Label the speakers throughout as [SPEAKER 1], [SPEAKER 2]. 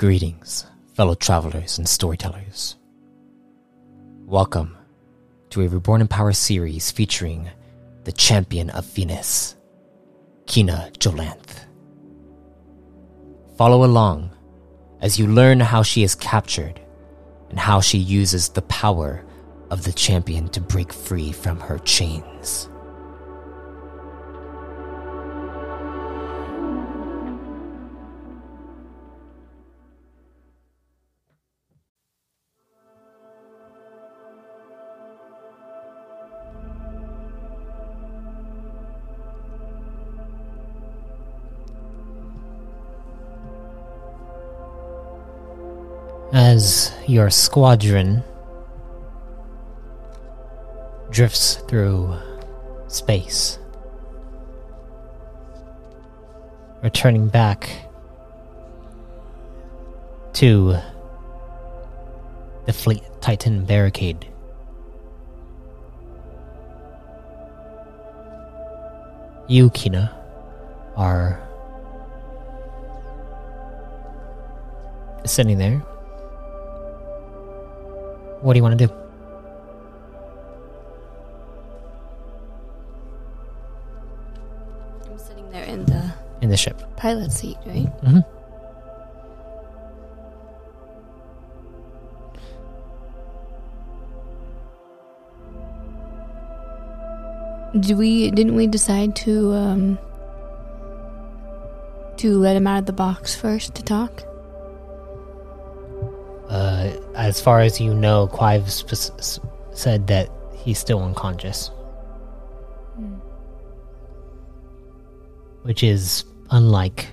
[SPEAKER 1] Greetings, fellow travelers and storytellers. Welcome to a Reborn in Power series featuring the champion of Venus, Kina Jolanth. Follow along as you learn how she is captured and how she uses the power of the champion to break free from her chains. As your squadron drifts through space, returning back to the Fleet Titan barricade. You, Kina, are sitting there what do you want to do?
[SPEAKER 2] I'm sitting there in the
[SPEAKER 1] In the ship.
[SPEAKER 2] pilot seat, right?
[SPEAKER 1] Mm-hmm.
[SPEAKER 2] Do we didn't we decide to um to let him out of the box first to talk?
[SPEAKER 1] As far as you know, Clive sp- said that he's still unconscious. Which is unlike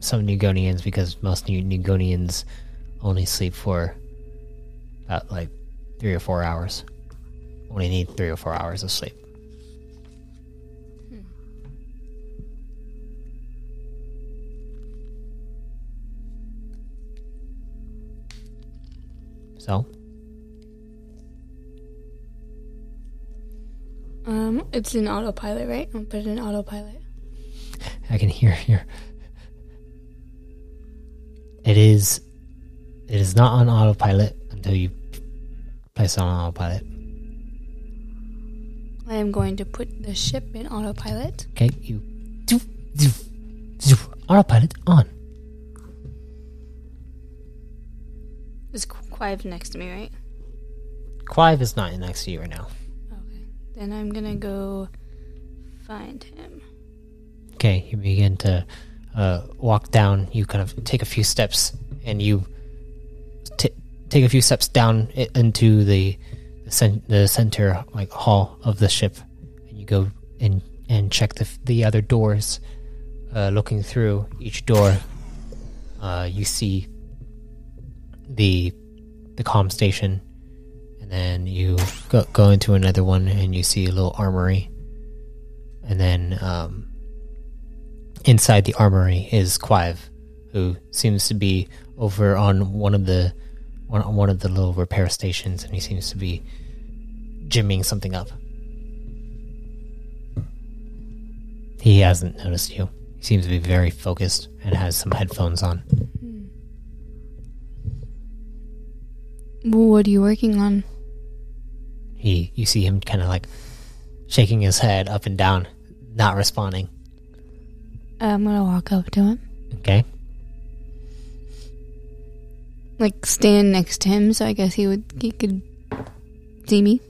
[SPEAKER 1] some Nugonians because most Nugonians only sleep for about like three or four hours. Only need three or four hours of sleep. So,
[SPEAKER 2] Um, it's in autopilot, right? I'll put it in autopilot.
[SPEAKER 1] I can hear your. It is. It is not on autopilot until you place it on autopilot.
[SPEAKER 2] I am going to put the ship in autopilot.
[SPEAKER 1] Okay, you. Zoof, zoof. Autopilot on.
[SPEAKER 2] Clive next to me, right?
[SPEAKER 1] Clive is not next to you right now.
[SPEAKER 2] Okay. Then I'm gonna go find him.
[SPEAKER 1] Okay, you begin to uh, walk down. You kind of take a few steps, and you t- take a few steps down i- into the the, cen- the center like hall of the ship, and you go and and check the f- the other doors. Uh, looking through each door, uh, you see the the comm station, and then you go go into another one, and you see a little armory, and then um, inside the armory is Clive, who seems to be over on one of the one, on one of the little repair stations, and he seems to be jimming something up. He hasn't noticed you. He seems to be very focused and has some headphones on.
[SPEAKER 2] What are you working on?
[SPEAKER 1] He, you see him kind of like shaking his head up and down, not responding.
[SPEAKER 2] Uh, I'm gonna walk up to him,
[SPEAKER 1] Okay,
[SPEAKER 2] like stand next to him, so I guess he would he could see me.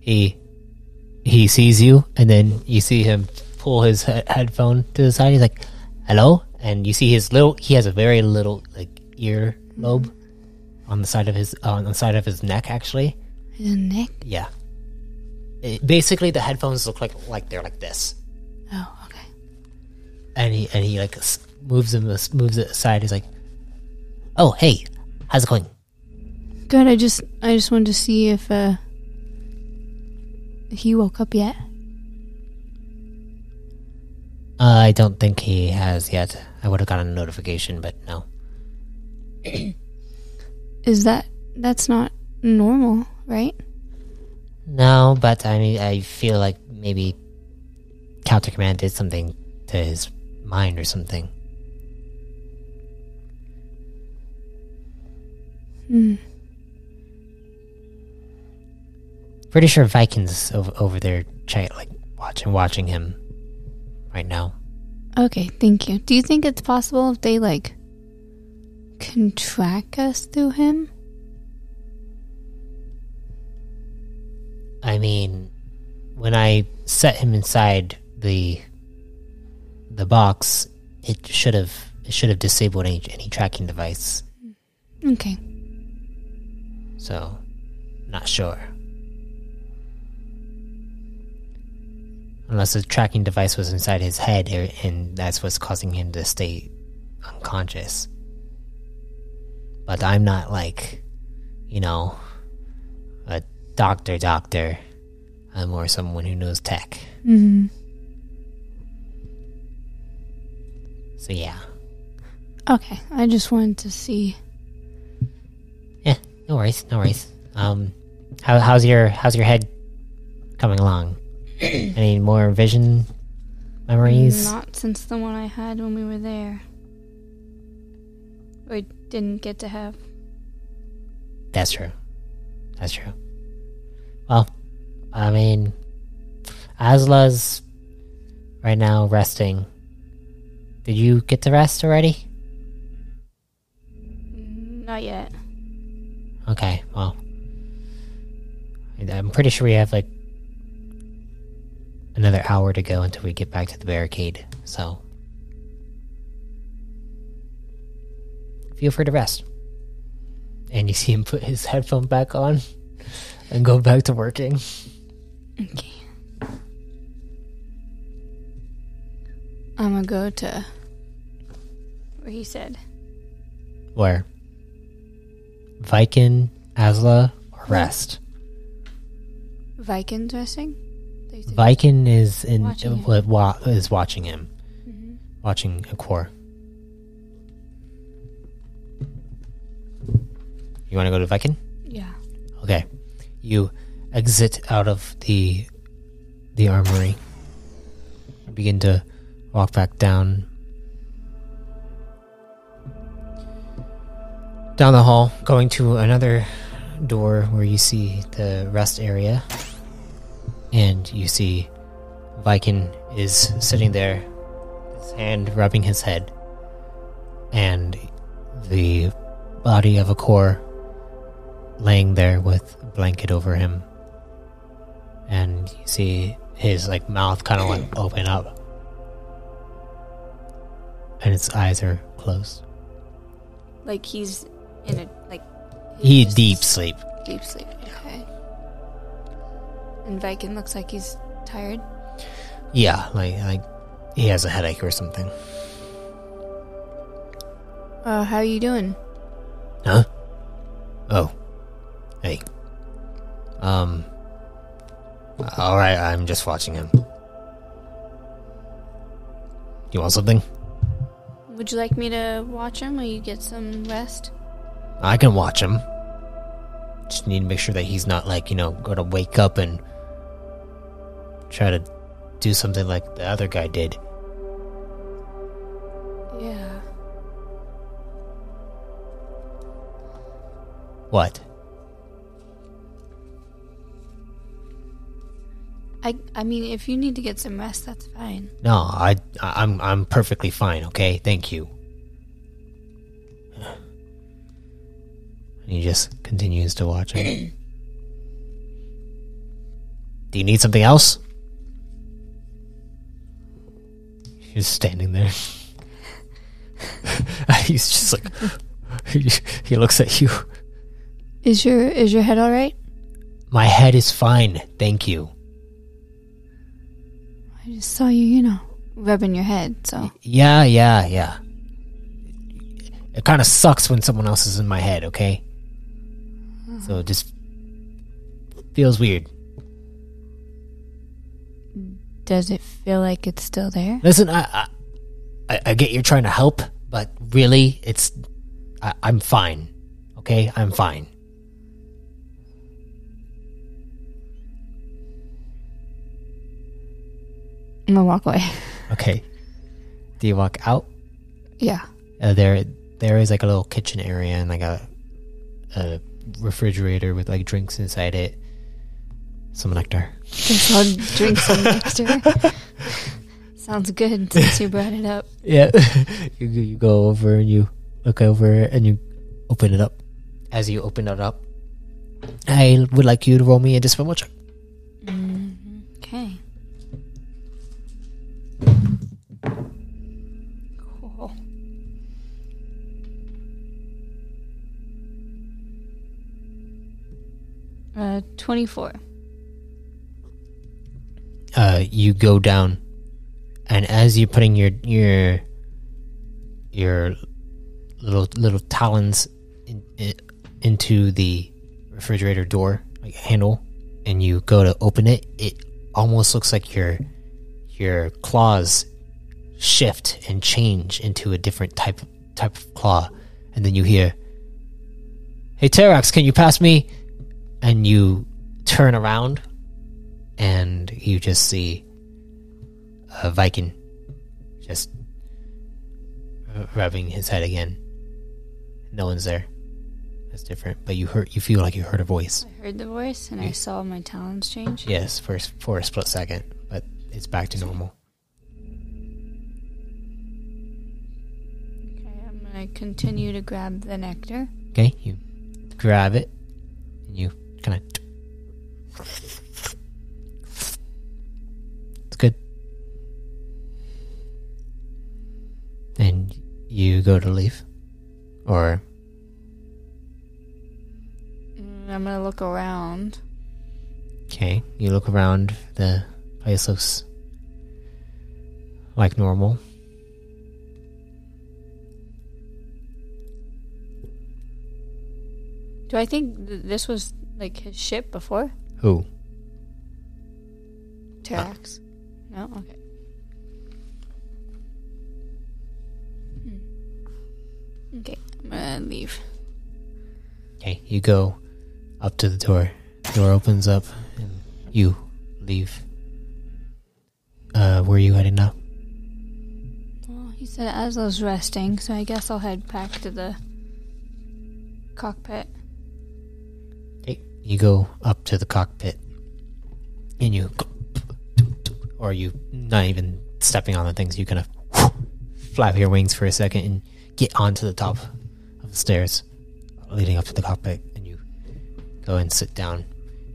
[SPEAKER 1] he he sees you, and then you see him pull his he- headphone to the side. He's like, "Hello," and you see his little. He has a very little like ear lobe on the side of his on the side of his neck. Actually,
[SPEAKER 2] His neck.
[SPEAKER 1] yeah. It- basically, the headphones look like like they're like this,
[SPEAKER 2] Oh, okay.
[SPEAKER 1] and he and he like moves them moves it aside. He's like, "Oh, hey, how's it going?"
[SPEAKER 2] Good. I just I just wanted to see if uh he woke up yet.
[SPEAKER 1] Uh, I don't think he has yet. I would have gotten a notification, but no.
[SPEAKER 2] Is that that's not normal, right?
[SPEAKER 1] No, but I mean, I feel like maybe Counter Command did something to his mind or something.
[SPEAKER 2] Hmm.
[SPEAKER 1] Pretty sure Vikings over over there, check like watching watching him right now.
[SPEAKER 2] Okay, thank you. Do you think it's possible if they like can track us through him?
[SPEAKER 1] I mean, when I set him inside the the box, it should have it should have disabled any any tracking device.
[SPEAKER 2] Okay.
[SPEAKER 1] So, not sure. Unless the tracking device was inside his head, er- and that's what's causing him to stay unconscious. But I'm not like, you know, a doctor, doctor. I'm more someone who knows tech.
[SPEAKER 2] hmm
[SPEAKER 1] So, yeah.
[SPEAKER 2] Okay. I just wanted to see.
[SPEAKER 1] Yeah, no worries, no worries. Um, how, how's your how's your head coming along? Any more vision memories?
[SPEAKER 2] Not since the one I had when we were there. Or didn't get to have.
[SPEAKER 1] That's true. That's true. Well, I mean, Asla's right now resting. Did you get to rest already?
[SPEAKER 2] Not yet.
[SPEAKER 1] Okay, well. I'm pretty sure we have like another hour to go until we get back to the barricade, so. Feel free to rest. And you see him put his headphone back on and go back to working.
[SPEAKER 2] Okay. I'm gonna go to where he said.
[SPEAKER 1] Where? Viking, Asla, or rest?
[SPEAKER 2] Vikings resting?
[SPEAKER 1] Viking is in
[SPEAKER 2] Watching him.
[SPEAKER 1] wa- is watching him,
[SPEAKER 2] Mhm.
[SPEAKER 1] watching Akor. You want to go to Viking?
[SPEAKER 2] Yeah.
[SPEAKER 1] Okay. You exit out of the the armory. Begin to walk back down down the hall, going to another door where you see the rest area. And you see Viking is sitting there, his hand rubbing his head. And the body of a core laying there with a blanket over him. And you see his like mouth kind of like open up. And its eyes are closed.
[SPEAKER 2] Like he's in a like
[SPEAKER 1] He
[SPEAKER 2] just
[SPEAKER 1] deep sleep.
[SPEAKER 2] deep sleep. Okay. And Viking looks like he's tired.
[SPEAKER 1] Yeah, like like he has a headache or something.
[SPEAKER 2] Uh, how you doing?
[SPEAKER 1] Huh? Oh. Hey. Um. Alright, I'm just watching him. You want something?
[SPEAKER 2] Would you like me to watch him while you get some rest?
[SPEAKER 1] I can watch him. Just need to make sure that he's not like, you know, gonna wake up and try to do something like the other guy did.
[SPEAKER 2] Yeah.
[SPEAKER 1] What?
[SPEAKER 2] I I mean, if you need to get some rest, that's fine.
[SPEAKER 1] No, I, I'm I'm perfectly fine, okay? Thank you. And he just continues to watch him. Do you need something else? He's standing there. He's just like he, he looks at you.
[SPEAKER 2] Is your is your head all right?
[SPEAKER 1] My head is fine, thank you.
[SPEAKER 2] I just saw you, you know, rubbing your head. So
[SPEAKER 1] Yeah, yeah, yeah. It kind of sucks when someone else is in my head, okay? So it just feels weird.
[SPEAKER 2] does it feel like it's still there?
[SPEAKER 1] Listen, I, I, I- I get you're trying to help, but really, it's, I, I'm fine. Okay, I'm fine.
[SPEAKER 2] I'm gonna walk away.
[SPEAKER 1] Okay. Do you walk out?
[SPEAKER 2] Yeah.
[SPEAKER 1] Uh, there, there is like a little kitchen area and like a, a refrigerator with like drinks inside it. Some nectar.
[SPEAKER 2] Guess I'll drink some nectar. Sounds good since you brought it up.
[SPEAKER 1] Yeah. you, you go over and you look over and you open it up. As you open it up, I would like you to roll me a discipline check.
[SPEAKER 2] Uh, 24.
[SPEAKER 1] uh, you go down, and as you're putting your your your little little talons in, in, into the refrigerator door like handle, and you go to open it, it almost looks like your your claws shift and change into a different type type of claw, and then you hear, "Hey Terax, can you pass me?" And you turn around and you just see a Viking just uh, rubbing his head again. No one's there. That's different, but you heard. You feel like you heard a voice.
[SPEAKER 2] I heard the voice and I saw my talons change.
[SPEAKER 1] Yes, for a- for a split second, but it's back to normal.
[SPEAKER 2] Okay, I'm gonna continue to grab the nectar.
[SPEAKER 1] Okay, you grab it, and you kind of. It's good. And you go to leave, or
[SPEAKER 2] Mm, I'm gonna look around.
[SPEAKER 1] okay, you look around. The place looks like normal.
[SPEAKER 2] Do I think th- this was like his ship before?
[SPEAKER 1] Who?
[SPEAKER 2] Terax? No? Okay. Hmm. Okay, I'm gonna leave.
[SPEAKER 1] Okay, you go up to the door. Door opens up, and you leave. Uh, where are you heading now?
[SPEAKER 2] Well, he said Asla's resting, so I guess I'll head back to the cockpit.
[SPEAKER 1] You go up to the cockpit, and you, or you not even stepping on the things. You kind of flap your wings for a second and get onto the top of the stairs leading up to the cockpit, and you go and sit down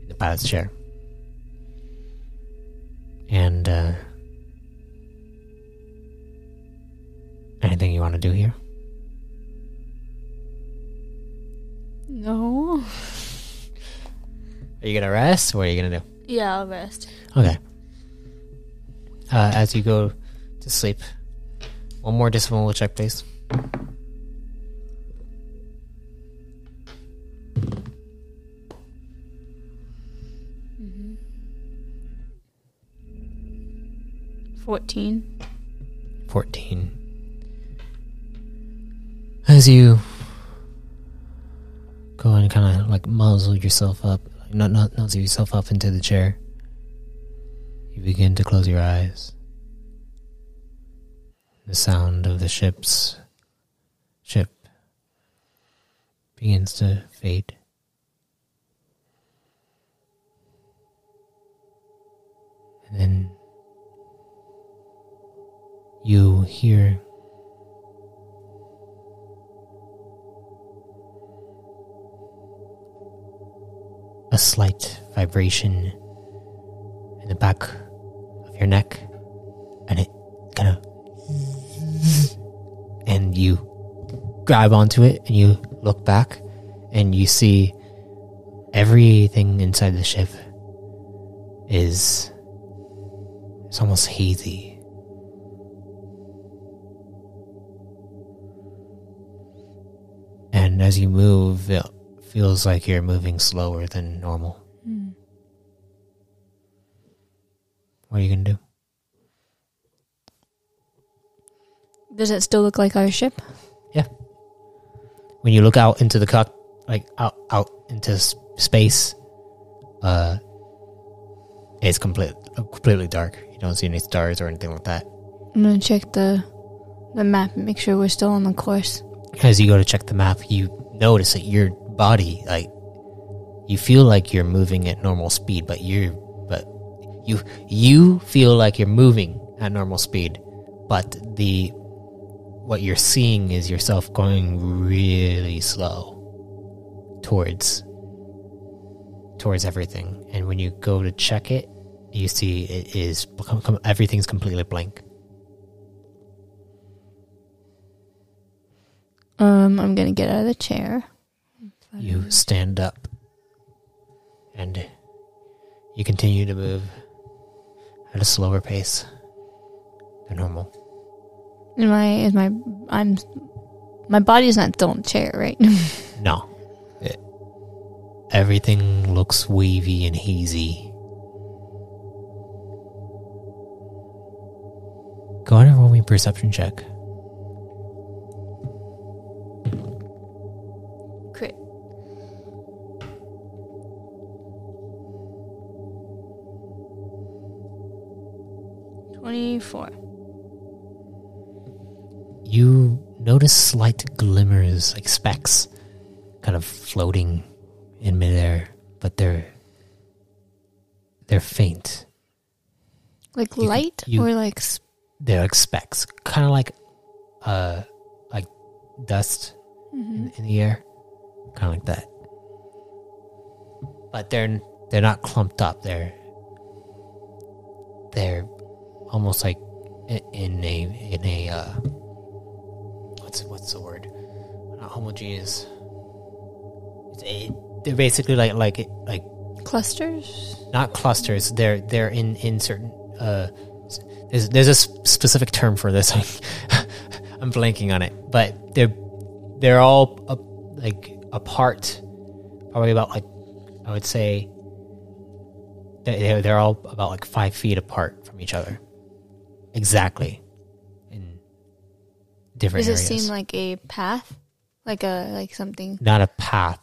[SPEAKER 1] in the pilot's chair. And uh, anything you want to do here?
[SPEAKER 2] No.
[SPEAKER 1] Are you gonna rest? What are you gonna do?
[SPEAKER 2] Yeah, I'll rest.
[SPEAKER 1] Okay. Uh, as you go to sleep, one more discipline check, please.
[SPEAKER 2] Fourteen.
[SPEAKER 1] 14. As you go and kind of like muzzle yourself up, not, not nuzzle yourself up into the chair, you begin to close your eyes. The sound of the ship's ship begins to fade. And then you hear a slight vibration in the back of your neck and it kind of and you grab onto it and you look back and you see everything inside the ship is it's almost hazy. And as you move, it feels like you're moving slower than normal.
[SPEAKER 2] Hmm.
[SPEAKER 1] What are you gonna do?
[SPEAKER 2] Does it still look like our ship? Yeah.
[SPEAKER 1] When you look out into the cock, like out out into space, uh, it's complete completely dark. You don't see any stars or anything like that.
[SPEAKER 2] I'm gonna check the the map and make sure we're still on the course.
[SPEAKER 1] As you go to check the map, you notice that your body, like, you feel like you're moving at normal speed, but you're, but you, you feel like you're moving at normal speed, but the, what you're seeing is yourself going really slow towards, towards everything. And when you go to check it, you see it is, everything's completely blank.
[SPEAKER 2] Um, I'm gonna get out of the chair.
[SPEAKER 1] You stand up and you continue to move at a slower pace than normal.
[SPEAKER 2] Am I? Is my? I'm. My body's not still in the chair, right?
[SPEAKER 1] No. It, everything looks wavy and hazy. Go ahead and roll me a perception check.
[SPEAKER 2] 24.
[SPEAKER 1] You notice slight glimmers, like specks, kind of floating in midair, but they're they're faint.
[SPEAKER 2] Like
[SPEAKER 1] you,
[SPEAKER 2] light
[SPEAKER 1] you,
[SPEAKER 2] or like sp-
[SPEAKER 1] they're like specks, kind of like uh like dust
[SPEAKER 2] mm-hmm.
[SPEAKER 1] in, in the air, kind of like that. But they're they're not clumped up. They're they're almost like in a in a uh, what's what's the word? Not homogeneous. It's a, they're basically like like like
[SPEAKER 2] clusters?
[SPEAKER 1] not clusters. They're they're in in certain. Uh, there's there's a specific term for this. I'm blanking on it, but they're they're all like apart, probably about like I would say. they- They're they're all about like five feet apart from each other, exactly, in different
[SPEAKER 2] Does it
[SPEAKER 1] areas.
[SPEAKER 2] seem like a path, like a like something
[SPEAKER 1] Not a path,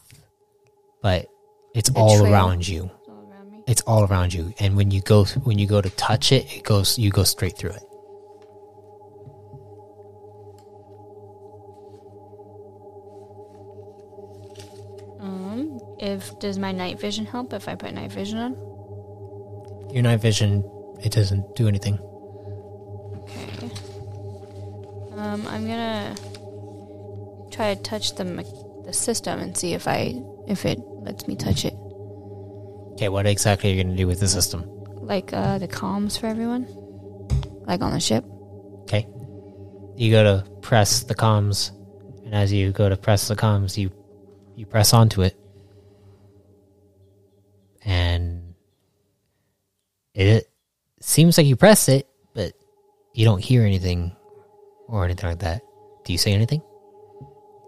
[SPEAKER 1] but it's
[SPEAKER 2] A
[SPEAKER 1] all
[SPEAKER 2] trail.
[SPEAKER 1] around you.
[SPEAKER 2] all around me?
[SPEAKER 1] it's all around you and when you go when you go to touch it it goes you go straight through it
[SPEAKER 2] Um, if does my night vision help if I put night vision on?
[SPEAKER 1] your night vision it doesn't do anything
[SPEAKER 2] I'm gonna try to touch the the system and see if I if it lets me touch it,
[SPEAKER 1] okay what exactly are you to do with the system?
[SPEAKER 2] Like uh, the comms for everyone, like on the ship.
[SPEAKER 1] okay. You go to press the comms and as you go to press the comms you you press onto it. And it seems like you press it but you don't hear anything or anything like that do you say anything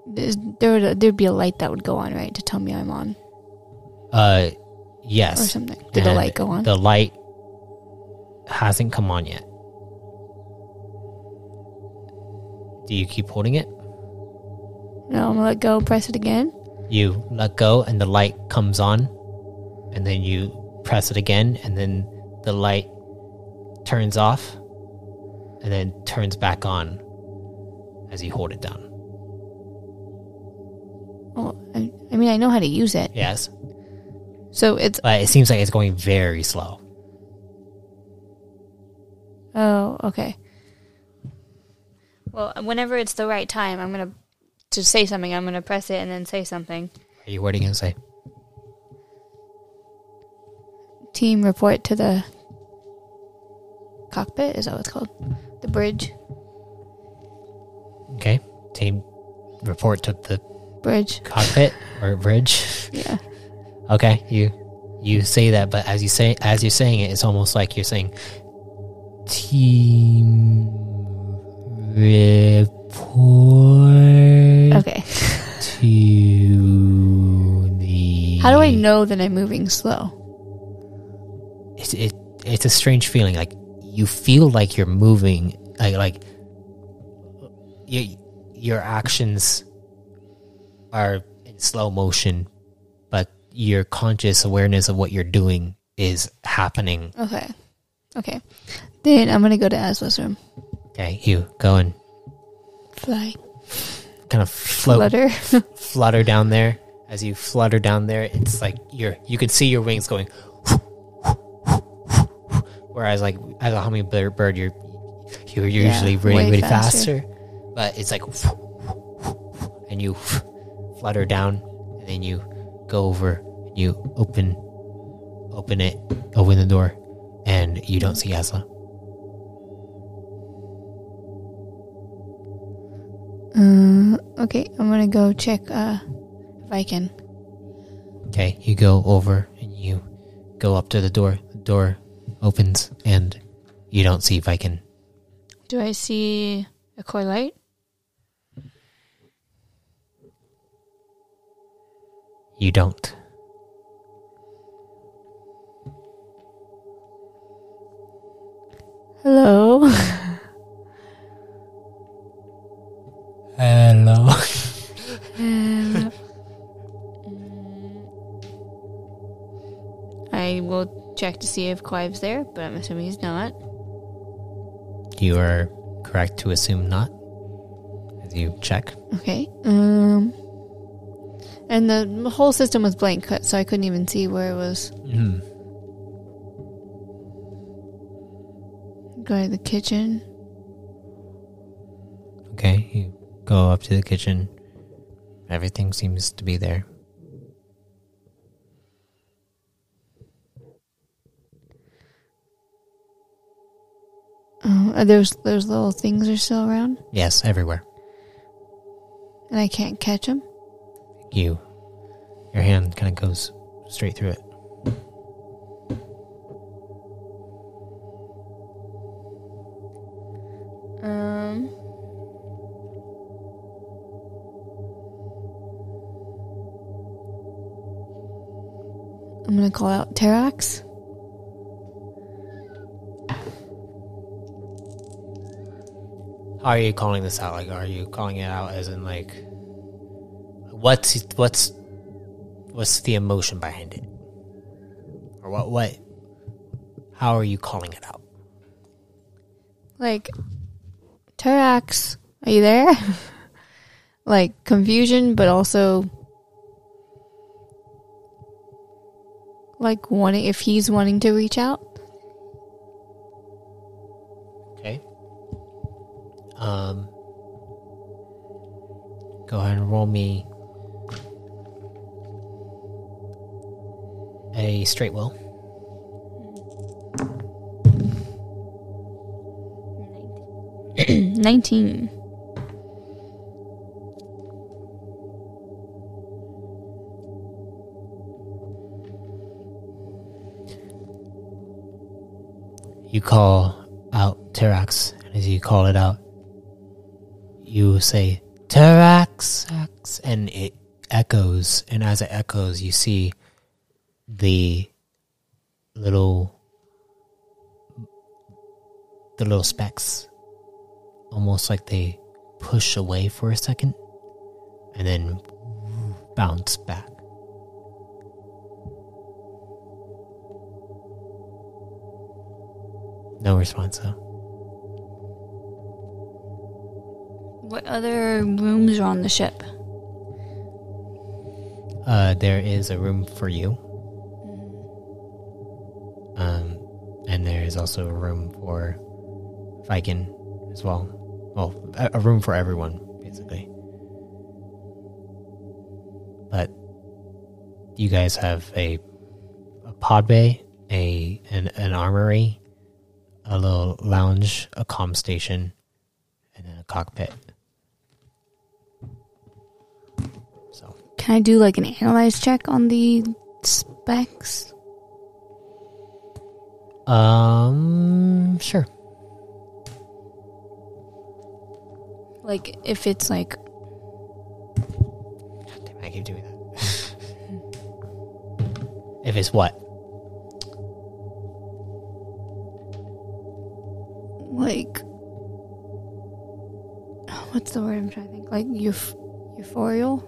[SPEAKER 2] There's, there would there'd be a light that would go on right to tell me I'm on
[SPEAKER 1] uh yes.
[SPEAKER 2] or something. Did the light go on?
[SPEAKER 1] The light hasn't come on yet. Do you keep holding it?
[SPEAKER 2] no, I'm gonna let go. Press it again.
[SPEAKER 1] You let go and the light comes on, and then you press it again, and then the light turns off, and then turns back on as you hold it down.
[SPEAKER 2] Oh, I, I mean I know how to use it,
[SPEAKER 1] Yes,
[SPEAKER 2] so it's
[SPEAKER 1] but it seems like it's going very slow.
[SPEAKER 2] Oh, okay. Well, whenever it's the right time, I'm gonna to say something. I'm gonna press it and then say something.
[SPEAKER 1] Are you what are you gonna say?
[SPEAKER 2] Team report to the cockpit. Is that what it's called? The bridge.
[SPEAKER 1] Okay, team report to the
[SPEAKER 2] Bridge.
[SPEAKER 1] cockpit or bridge.
[SPEAKER 2] Yeah.
[SPEAKER 1] Okay, you you say that, but as you say as you're saying it, it's almost like you're saying team report
[SPEAKER 2] Okay.
[SPEAKER 1] to the.
[SPEAKER 2] How do I know that I'm moving slow?
[SPEAKER 1] It's it it's a strange feeling. Like you feel like you're moving, like like you, your actions are in slow motion, but your conscious awareness of what you're doing is happening.
[SPEAKER 2] Okay. Okay. Then I'm gonna go to Asla's room.
[SPEAKER 1] Okay, you go and
[SPEAKER 2] Fly.
[SPEAKER 1] kind of float,
[SPEAKER 2] Flutter.
[SPEAKER 1] flutter down there. As you flutter down there, it's like you're you can see your wings going. Whereas, like as a hummingbird, bird, you're you're
[SPEAKER 2] Yeah,
[SPEAKER 1] usually really
[SPEAKER 2] way
[SPEAKER 1] really
[SPEAKER 2] faster.
[SPEAKER 1] faster. But it's like, and you flutter down, and then you go over, and you open open it, open the door, and you don't see Asla.
[SPEAKER 2] Uh, okay, I'm gonna go check uh, if I can.
[SPEAKER 1] Okay, you go over and you go up to the door. The door opens and you don't see Viking.
[SPEAKER 2] Do I see Equor'lite?
[SPEAKER 1] You don't.
[SPEAKER 2] Hello.
[SPEAKER 1] Hello.
[SPEAKER 2] Um, I will check to see if Clive's there, but I'm assuming he's not.
[SPEAKER 1] you are correct to assume not. As you check.
[SPEAKER 2] Okay. Um. And the whole system was blank, cut, so I couldn't even see where it was.
[SPEAKER 1] Mm.
[SPEAKER 2] Go to the kitchen.
[SPEAKER 1] Okay, you go up to the kitchen. Everything seems to be there.
[SPEAKER 2] Oh, are those those little things are still around,
[SPEAKER 1] Yes, everywhere.
[SPEAKER 2] and I can't catch them.
[SPEAKER 1] You, your hand kind of goes straight through it.
[SPEAKER 2] Um. I'm gonna call out Terax.
[SPEAKER 1] How are you calling this out? Like, are you calling it out as in like, what's what's what's the emotion behind it, or what what? How are you calling it out?
[SPEAKER 2] Like, Terax, are you there? like confusion, but also like wanting if he's wanting to reach out.
[SPEAKER 1] Okay. Um. Go ahead and roll me a straight will.
[SPEAKER 2] Nineteen.
[SPEAKER 1] You call out Terax, and as you call it out, you say Terax, and it echoes. And as it echoes, you see the little, the little specks, almost like they push away for a second, and then bounce back. No response though.
[SPEAKER 2] What other rooms are on the ship?
[SPEAKER 1] Uh, there is a room for you. Also a room for Viking as well. Well, a, a room for everyone, basically. But you guys have a, a pod bay, a an, an armory, a little lounge, a comm station, and then a cockpit.
[SPEAKER 2] So, can I do like an analyze check on the specks?
[SPEAKER 1] Um, sure.
[SPEAKER 2] Like if it's like
[SPEAKER 1] Damn, I keep doing that. if it's what?
[SPEAKER 2] like what's the word I'm trying to think? Like euph- euphorial?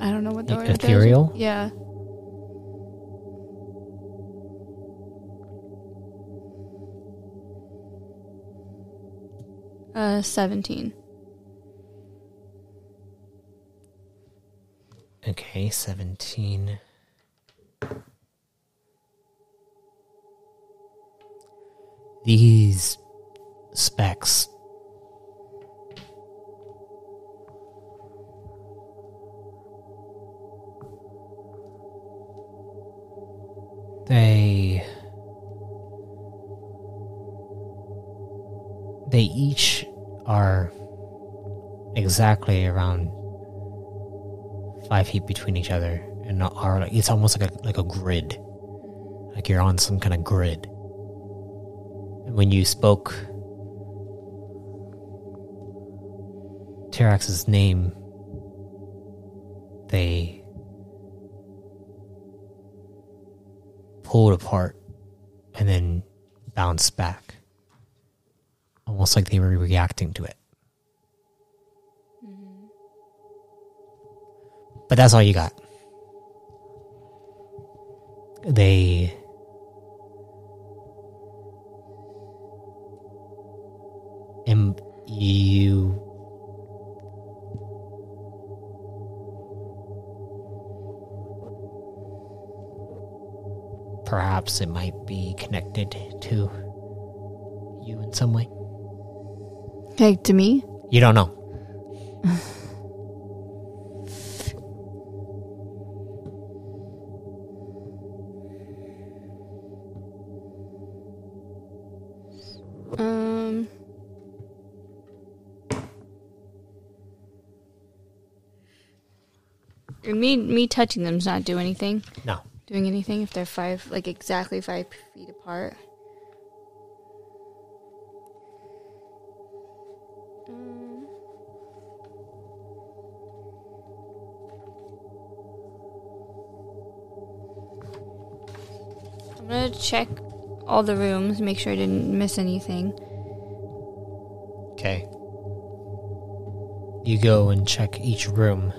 [SPEAKER 2] I don't know what the
[SPEAKER 1] E-
[SPEAKER 2] word is.
[SPEAKER 1] ethereal?
[SPEAKER 2] Yeah. Uh, seventeen.
[SPEAKER 1] Okay, 17. These specks they they each are exactly around five feet between each other and are like it's almost like a like a grid. Like you're on some kind of grid. And when you spoke Terax's name they pulled apart and then bounced back almost like they were reacting to it mm-hmm. But that's all you got. They and you perhaps it might be connected to you in some way.
[SPEAKER 2] Okay, to me?
[SPEAKER 1] You don't know.
[SPEAKER 2] Um. Me, me touching them's not do anything.
[SPEAKER 1] No.
[SPEAKER 2] Doing anything if they're five, like exactly five feet apart. Gonna check all the rooms, make sure I didn't miss anything.
[SPEAKER 1] Okay. You go and check each room.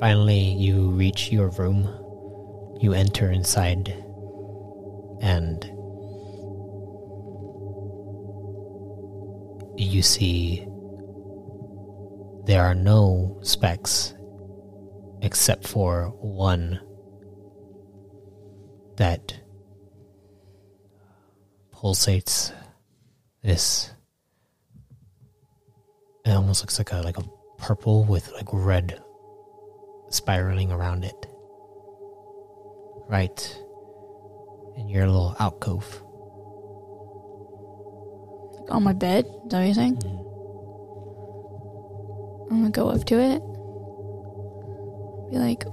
[SPEAKER 1] Finally, you reach your room. You enter inside, and you see there are no specks except for one that pulsates this it almost looks like a like a purple with like red spiraling around it. Right in your little alcove.
[SPEAKER 2] On my bed, is that what you're saying? Mm-hmm. I'm gonna go up to it. Be like,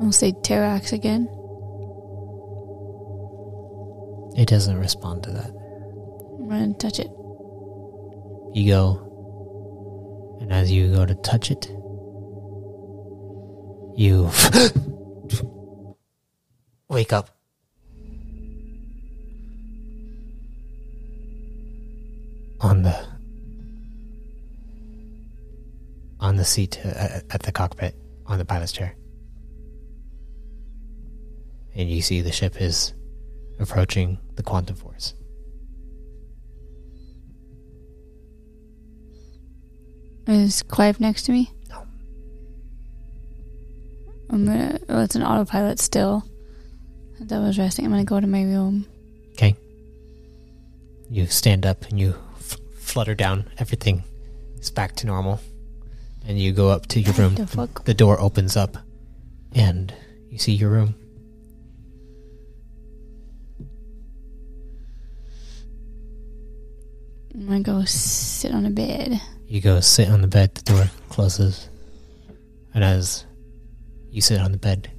[SPEAKER 2] I'll say Terax again.
[SPEAKER 1] It doesn't respond to that.
[SPEAKER 2] I'm gonna touch it.
[SPEAKER 1] You go, and as you go to touch it, you wake up. On the on the seat uh, at the cockpit on the pilot's chair, and you see the ship is approaching the quantum force.
[SPEAKER 2] Is Clive next to me?
[SPEAKER 1] No.
[SPEAKER 2] I'm gonna. Oh, it's an autopilot still. That was resting. I'm gonna go to my room.
[SPEAKER 1] Okay. You stand up and you f- flutter down. Everything is back to normal. And you go up to your room.
[SPEAKER 2] The fuck?
[SPEAKER 1] The door opens up and you see your room.
[SPEAKER 2] Gonna go sit on a bed.
[SPEAKER 1] You go sit on the bed, the door closes. And as you sit on the bed,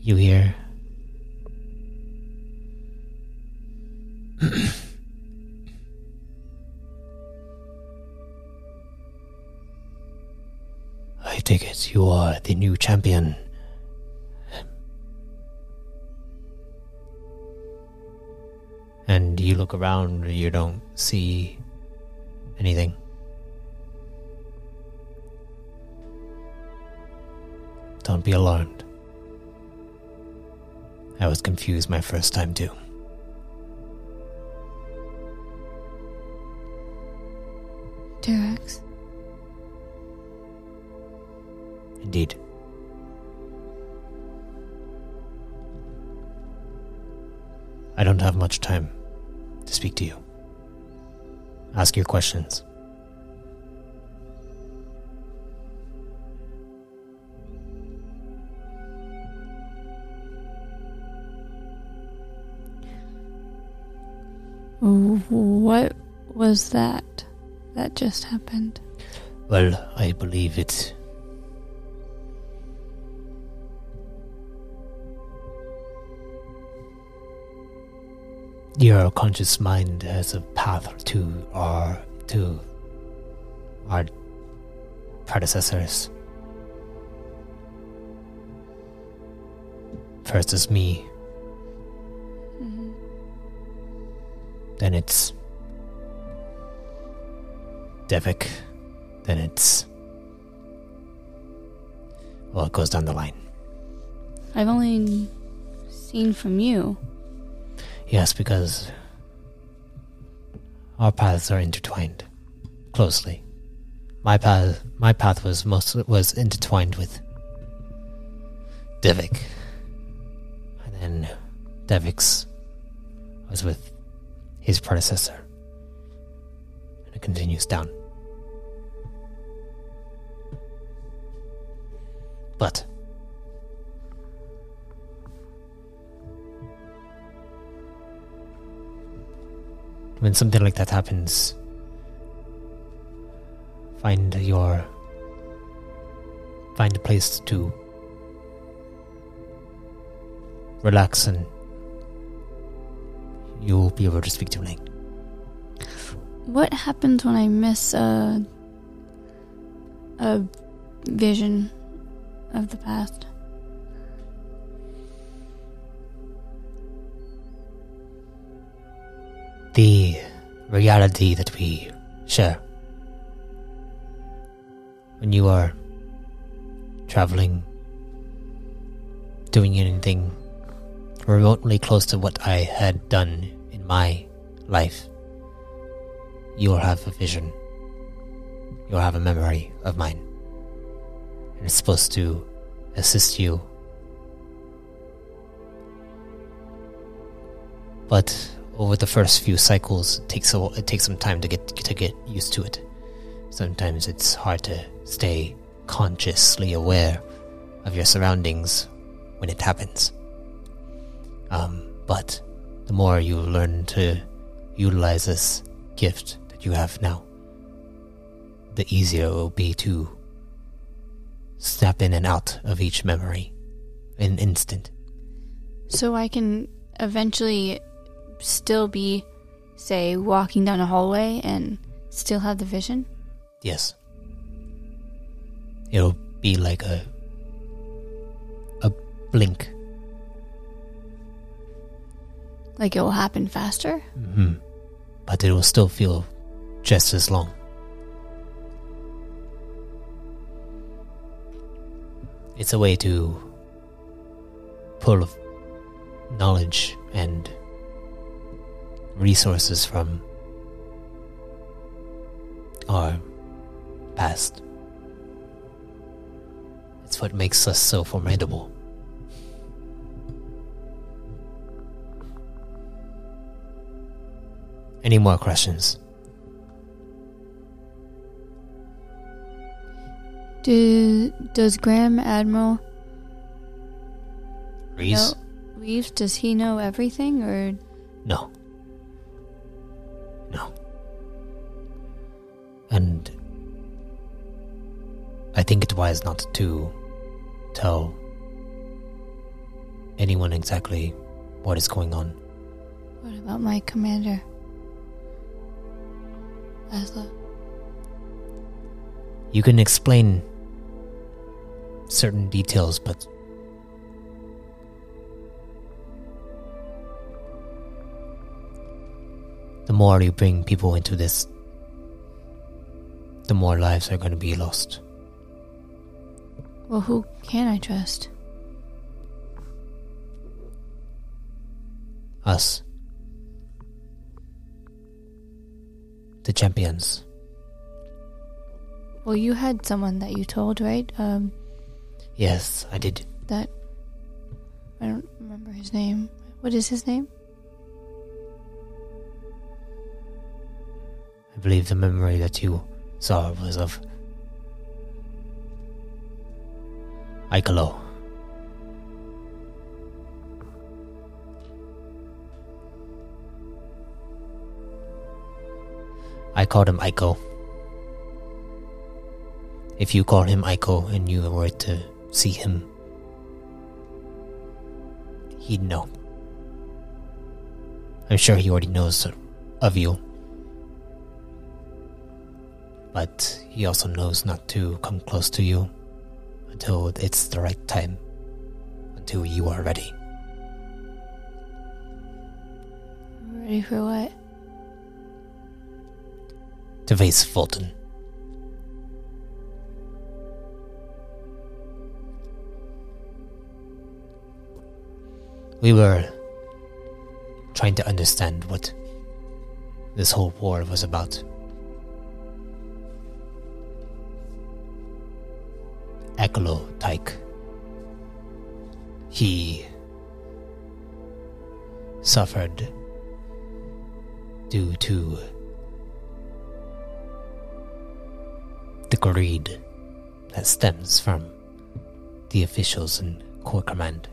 [SPEAKER 1] you hear I take it you are the new champion. And you look around, you don't see anything. Don't be alarmed. I was confused my first time too.
[SPEAKER 2] Durex.
[SPEAKER 1] Indeed. I don't have much time to speak to you. Ask your questions.
[SPEAKER 2] What was that that just happened?
[SPEAKER 1] Well, I believe it. Your conscious mind has a path to our to our predecessors. First is me, mm-hmm. then it's Devik, then it's well, it goes down the line.
[SPEAKER 2] I've only seen from you.
[SPEAKER 1] Yes, because our paths are intertwined closely. My path, my path was most was intertwined with Devik, and then Devik's was with his predecessor, and it continues down. But when something like that happens, find your find a place to relax and you'll be able to speak to Link.
[SPEAKER 2] What happens when I miss a a vision of the past?
[SPEAKER 1] The reality that we share. When you are traveling, doing anything remotely close to what I had done in my life, you'll have a vision. You'll have a memory of mine. And it's supposed to assist you. But over the first few cycles, it takes a, it takes some time to get to get used to it. Sometimes it's hard to stay consciously aware of your surroundings when it happens. Um, but the more you learn to utilize this gift that you have now, the easier it will be to snap in and out of each memory in an instant.
[SPEAKER 2] So I can eventually still be, say, walking down a hallway and still have the vision?
[SPEAKER 1] Yes. It'll be like a a blink.
[SPEAKER 2] Like it will happen faster?
[SPEAKER 1] hmm But it will still feel just as long. It's a way to pull knowledge and resources from our past. It's what makes us so formidable. Any more questions?
[SPEAKER 2] Do, does Graham Admiral
[SPEAKER 1] Reese?
[SPEAKER 2] know, Reeves, does he know everything or
[SPEAKER 1] No. Think it wise not to tell anyone exactly what is going on.
[SPEAKER 2] What about my commander? Asla.
[SPEAKER 1] You can explain certain details, but the more you bring people into this, the more lives are going to be lost.
[SPEAKER 2] Well, who can I trust?
[SPEAKER 1] Us. The champions.
[SPEAKER 2] Well, you had someone that you told, right? Um,
[SPEAKER 1] Yes, I did.
[SPEAKER 2] that I don't remember his name. What is his name?
[SPEAKER 1] I believe the memory that you saw was of Aikalo. I called him Aiko. If you call him Aiko and you were to see him, he'd know. I'm sure he already knows of you but he also knows not to come close to you until it's the right time, until you are ready.
[SPEAKER 2] Ready for what?
[SPEAKER 1] To face Fulton. We were trying to understand what this whole war was about. Eklo Tyke. He suffered due to the greed that stems from the officials in Core Command.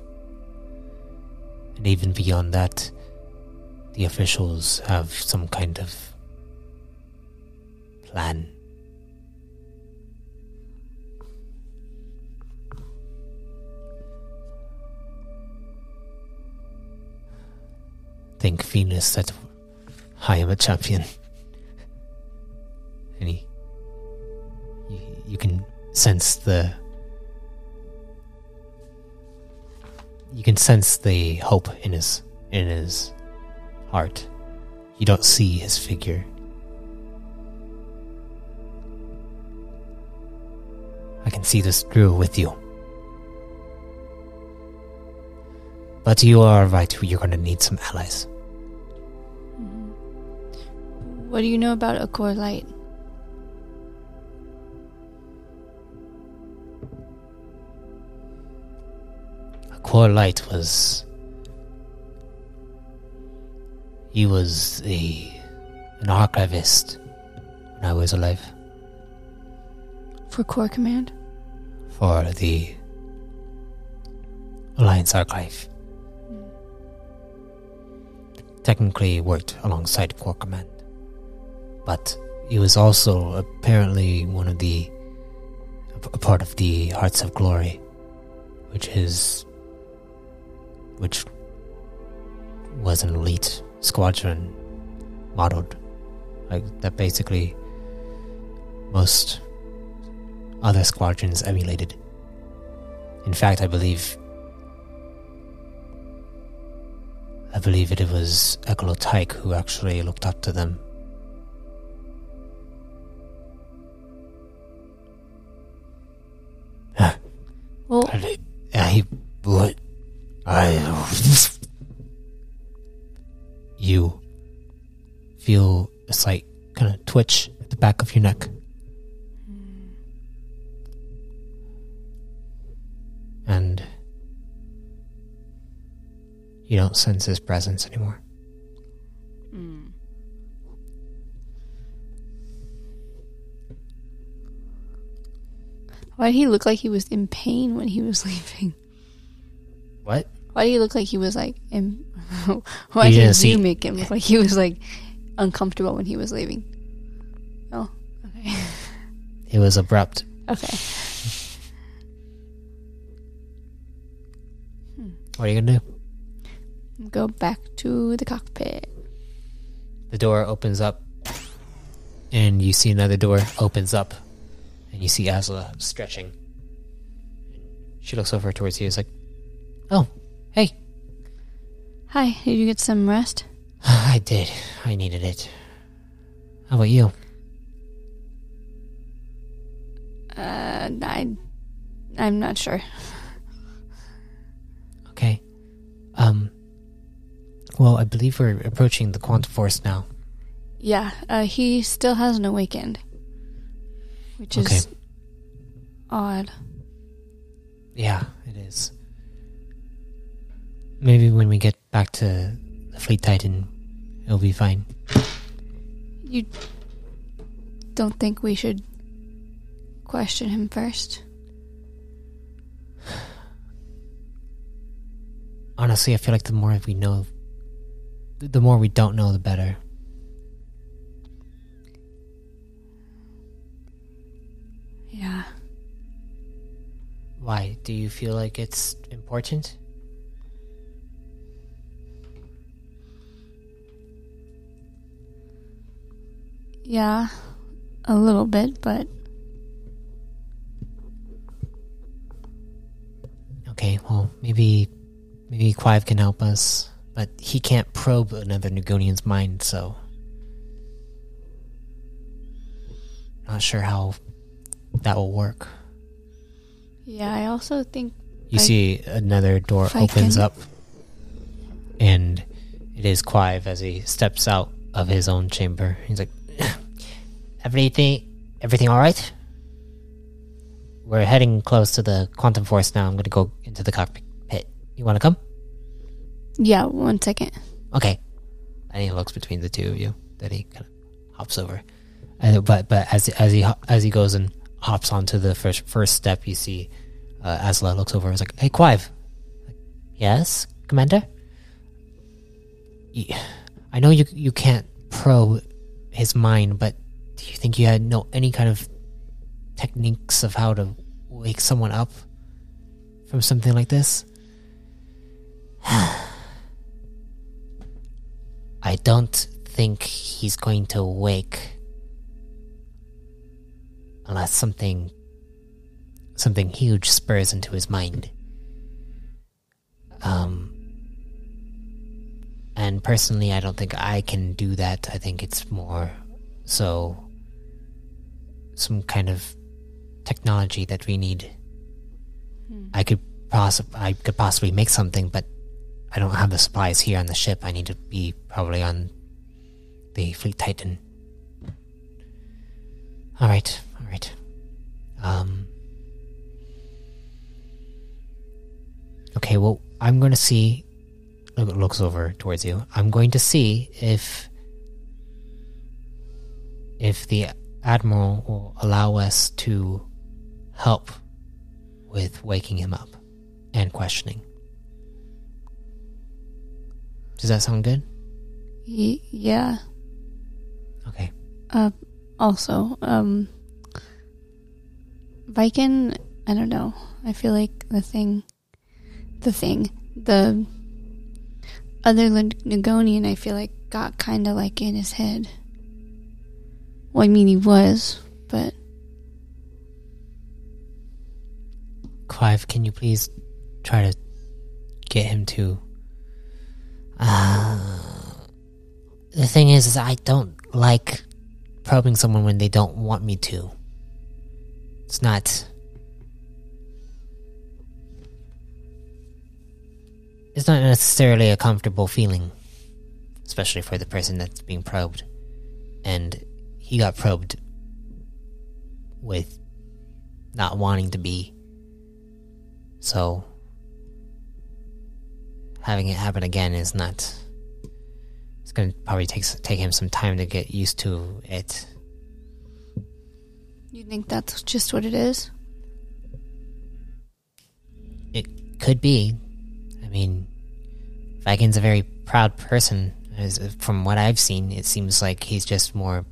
[SPEAKER 1] And even beyond that, the officials have some kind of plan think Venus said, I am a champion. And he, you, you can sense the, you can sense the hope in his, in his heart. You don't see his figure. I can see this through with you. But you are right, you're gonna need some allies.
[SPEAKER 2] What do you know about Equor'lite? A Core Light
[SPEAKER 1] was. He was a an archivist when I was alive
[SPEAKER 2] For core command?
[SPEAKER 1] for the Alliance Archive. Hmm. Technically worked alongside Core Command, but he was also apparently one of the a part of the Hearts of Glory, which is which was an elite squadron modeled like that basically most other squadrons emulated. In fact, I believe I believe it was Eklo Tyke who actually looked up to them. What I you feel a slight kind of twitch at the back of your neck. And you don't sense his presence anymore.
[SPEAKER 2] why did he look like he was in pain when he was leaving?
[SPEAKER 1] What?
[SPEAKER 2] Why do you look like he was like? Im- Why
[SPEAKER 1] you
[SPEAKER 2] did you make him look like he was like uncomfortable when he was leaving? Oh, okay.
[SPEAKER 1] It was abrupt.
[SPEAKER 2] Okay.
[SPEAKER 1] What are you gonna do?
[SPEAKER 2] Go back to the cockpit.
[SPEAKER 1] The door opens up, and you see another door opens up, and you see Asla stretching. She looks over towards you. It's like, "Oh, hey,
[SPEAKER 2] Hi, did you get some rest?
[SPEAKER 1] I did. I needed it. How about you?
[SPEAKER 2] Uh, I, I'm not sure.
[SPEAKER 1] Okay. Um. Well, I believe we're approaching the quantum force now.
[SPEAKER 2] Yeah, uh, he still hasn't awakened, which is
[SPEAKER 1] Okay.
[SPEAKER 2] odd.
[SPEAKER 1] Yeah, it is. Maybe when we get back to the Fleet Titan, it'll be fine.
[SPEAKER 2] You don't think we should question him first?
[SPEAKER 1] Honestly, I feel like the more we know, the more we don't know, the better.
[SPEAKER 2] Yeah.
[SPEAKER 1] Why? Do you feel like it's important?
[SPEAKER 2] Yeah, a little bit, but
[SPEAKER 1] Okay, well, maybe maybe Clive can help us, but he can't probe another Nugonian's mind, so not sure how that will work.
[SPEAKER 2] yeah, I also think
[SPEAKER 1] You
[SPEAKER 2] I-
[SPEAKER 1] see another door opens
[SPEAKER 2] can-
[SPEAKER 1] up, and it is Clive as he steps out of his own chamber. He's like, "Everything, everything, all right? We're heading close to the quantum force now. I'm going to go into the cockpit. You want to come?
[SPEAKER 2] yeah. One second.
[SPEAKER 1] Okay." And he looks between the two of you. Then he kind of hops over. And, but but as as he as he goes and hops onto the first first step, you see uh, Asla looks over. and is like, "Hey, Clive." Yes, Commander. I know you you can't probe his mind, but do you think you had know any kind of techniques of how to wake someone up from something like this? I don't think he's going to wake unless something something huge spurs into his mind. Um and personally I don't think I can do that. I think it's more so some kind of technology that we need. I could possibly I could possibly make something, but I don't have the supplies here on the ship. I need to be probably on the Fleet Titan. All right, all right. Um. Okay, well, I'm going to see. look- Looks over towards you. I'm going to see if if the admiral will allow us to help with waking him up and questioning. Does that sound good?
[SPEAKER 2] Y- yeah.
[SPEAKER 1] Okay.
[SPEAKER 2] Uh, also, um, Viking, I don't know. I feel like the thing, the thing, the other Lig- Nugonian, I feel like got kind of like in his head. Well, I mean, he was, but
[SPEAKER 1] Clive, can you please try to get him to. Uh, the thing is, is I don't like probing someone when they don't want me to. It's not. It's not necessarily a comfortable feeling, especially for the person that's being probed. And he got probed with not wanting to be. So having it happen again is not. It's gonna probably take take him some time to get used to it.
[SPEAKER 2] you think that's just what it is?
[SPEAKER 1] It could be. I mean, Viking's a very proud person. As from what I've seen, it seems like he's just more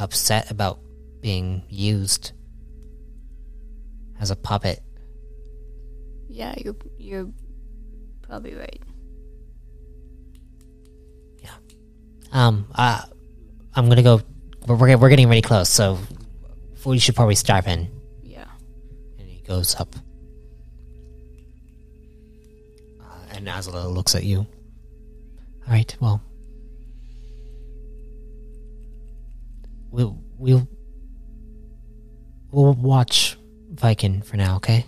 [SPEAKER 1] upset about being used as a puppet.
[SPEAKER 2] Yeah, you're you're probably right. Yeah.
[SPEAKER 1] Um, uh, I'm gonna go. We're we're, we're getting really close, so we should probably start in.
[SPEAKER 2] Yeah.
[SPEAKER 1] And he goes up. Uh, and Asla looks at you. All right, well, we'll we'll we'll watch Viking for now, okay?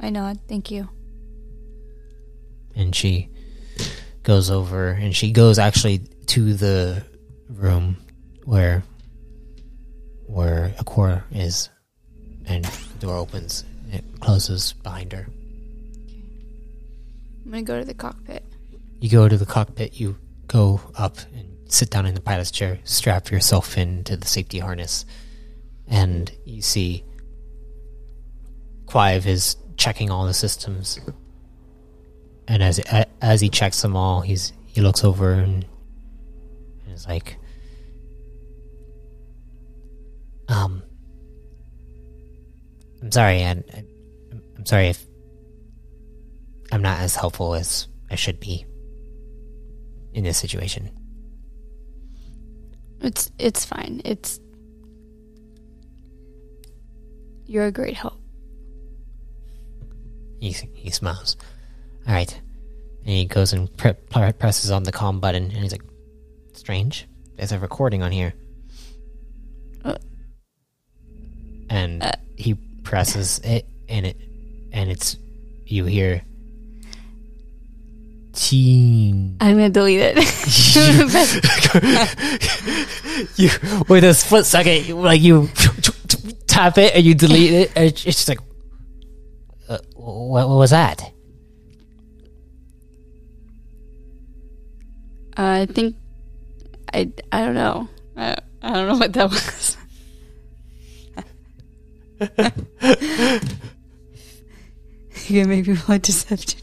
[SPEAKER 2] I nod. Thank you.
[SPEAKER 1] and she goes over and she goes actually to the room where where Akora is and the door opens and it closes behind her.
[SPEAKER 2] I'm gonna go to the cockpit.
[SPEAKER 1] You go to the cockpit, you go up and sit down in the pilot's chair, strap yourself into the safety harness, and you see Clive is checking all the systems. And as as he checks them all, he's he looks over and, and is like, um, I'm sorry, I, I'm sorry if I'm not as helpful as I should be in this situation.
[SPEAKER 2] It's it's fine. It's you're a great help.
[SPEAKER 1] He, he smiles. All right. And he goes and pre- pre- presses on the comm button, and he's like, "Strange. There's a recording on here."
[SPEAKER 2] Uh.
[SPEAKER 1] and he presses it, and it, and it's you hear. Teen.
[SPEAKER 2] I'm gonna delete it.
[SPEAKER 1] you with a split second, like you tap it and you delete it, and it's just like, uh, what, what was that?
[SPEAKER 2] I think I I don't know. I, I don't know what that was. you can make me want deception.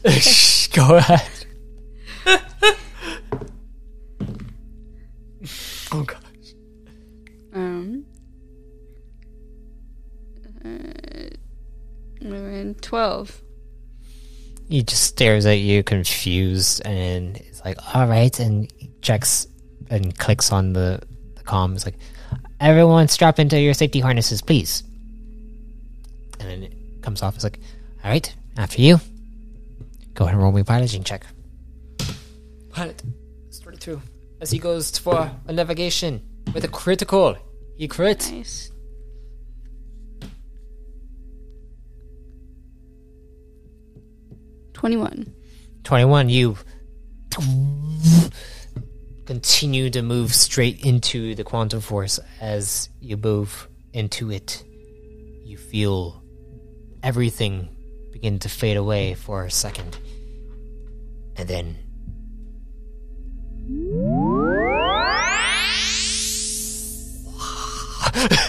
[SPEAKER 1] Go ahead. Oh god.
[SPEAKER 2] Um. Uh, and twelve.
[SPEAKER 1] He just stares at you, confused, and is like, "All right," and he checks and clicks on the the comm. It's like, "Everyone, strap into your safety harnesses, please." And then it comes off. It's like, "All right, after you. Go ahead and roll me a piloting check." Pilot, it's thirty-two. As he goes for a navigation with a critical, he crit.
[SPEAKER 2] Nice. Twenty-one.
[SPEAKER 1] 21 you continue to move straight into the quantum force as you move into it you feel everything begin to fade away for a second and then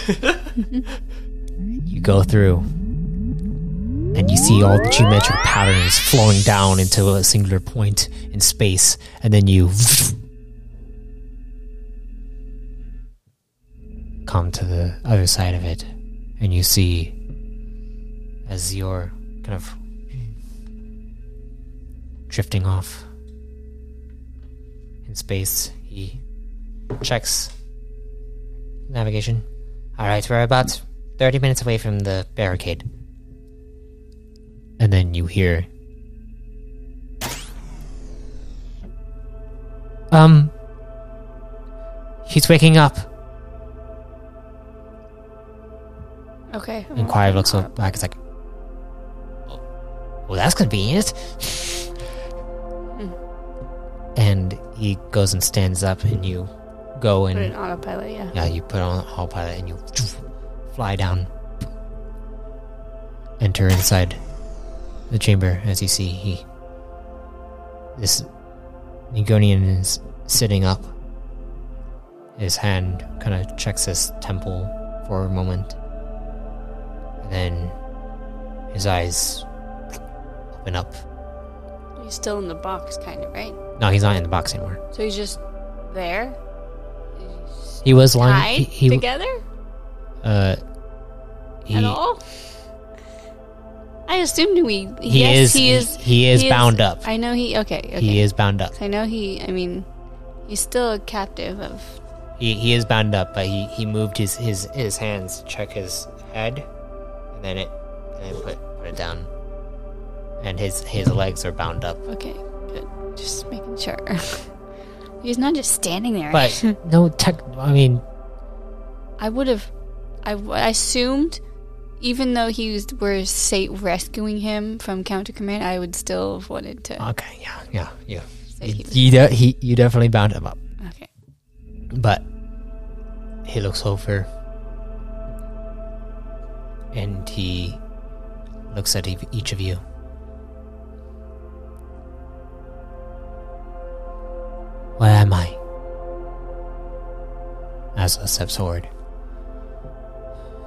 [SPEAKER 1] you go through and you see all the geometric patterns flowing down into a singular point in space, and then you come to the other side of it, and you see as you're kind of drifting off in space, he checks navigation. All right, we're about 30 minutes away from the barricade. And then you hear. Um. He's waking up.
[SPEAKER 2] Okay.
[SPEAKER 1] And Clive looks up back. It's like, oh, well, that's convenient. and he goes and stands up, and you go
[SPEAKER 2] Put it
[SPEAKER 1] and
[SPEAKER 2] in autopilot. Yeah.
[SPEAKER 1] yeah, you put on autopilot, and you fly down, enter inside the chamber. As you see, he this Nugonian is sitting up. His hand kind of checks his temple for a moment, and then his eyes open up.
[SPEAKER 2] He's still in the box, kind of, right?
[SPEAKER 1] No, he's not in the box anymore.
[SPEAKER 2] So he's just there,
[SPEAKER 1] He was lying. He, he
[SPEAKER 2] together
[SPEAKER 1] uh, he
[SPEAKER 2] at all. I assumed we.
[SPEAKER 1] He
[SPEAKER 2] yes,
[SPEAKER 1] is-
[SPEAKER 2] He is.
[SPEAKER 1] he is bound up.
[SPEAKER 2] I know he. Okay. Okay.
[SPEAKER 1] He is bound up.
[SPEAKER 2] I know he. I mean, he's still a captive of.
[SPEAKER 1] He, he is bound up, but he, he moved his, his, his hands, check his head, and then it and then put put it down. And his his legs are bound up.
[SPEAKER 2] Okay. Good. Just making sure. he's not just standing there.
[SPEAKER 1] But no tech. I mean,
[SPEAKER 2] I would have. I assumed, even though he was were say rescuing him from counter command, I would still have wanted to
[SPEAKER 1] okay, yeah, yeah, yeah.
[SPEAKER 2] say he was.
[SPEAKER 1] You, de- he you definitely bound him up,
[SPEAKER 2] Okay.
[SPEAKER 1] but he looks over and he looks at each of you. Where am I? Asla steps forward.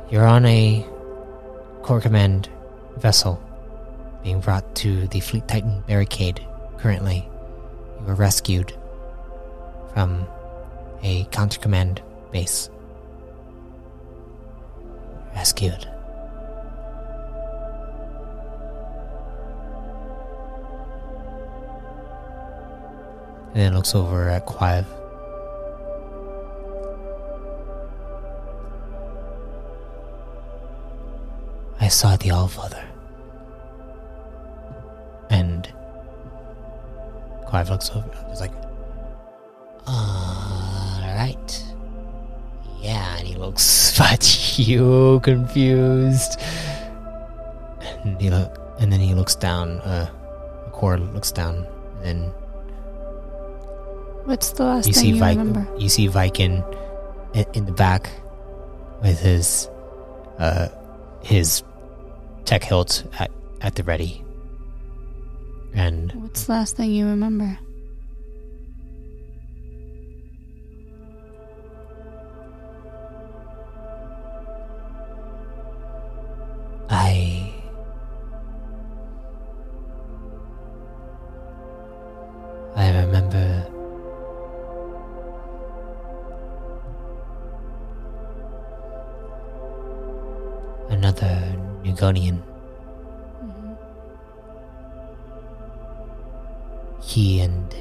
[SPEAKER 1] You're on a Core Command vessel being brought to the Fleet Titan barricade currently. You were rescued from a counter command base. Rescued. And then looks over at Clive. I saw the Allfather. And Clive looks over. I was like, "Alright, yeah." And he looks but you confused. And he look, and then he looks down. Uh, Core looks down, and then
[SPEAKER 2] What's the last
[SPEAKER 1] you
[SPEAKER 2] thing
[SPEAKER 1] see
[SPEAKER 2] you
[SPEAKER 1] Vik-
[SPEAKER 2] remember?
[SPEAKER 1] you see Viking in, in the back with his uh his tech hilt at, at the ready. And
[SPEAKER 2] What's the last thing you remember?
[SPEAKER 1] I I remember Nugonian. He and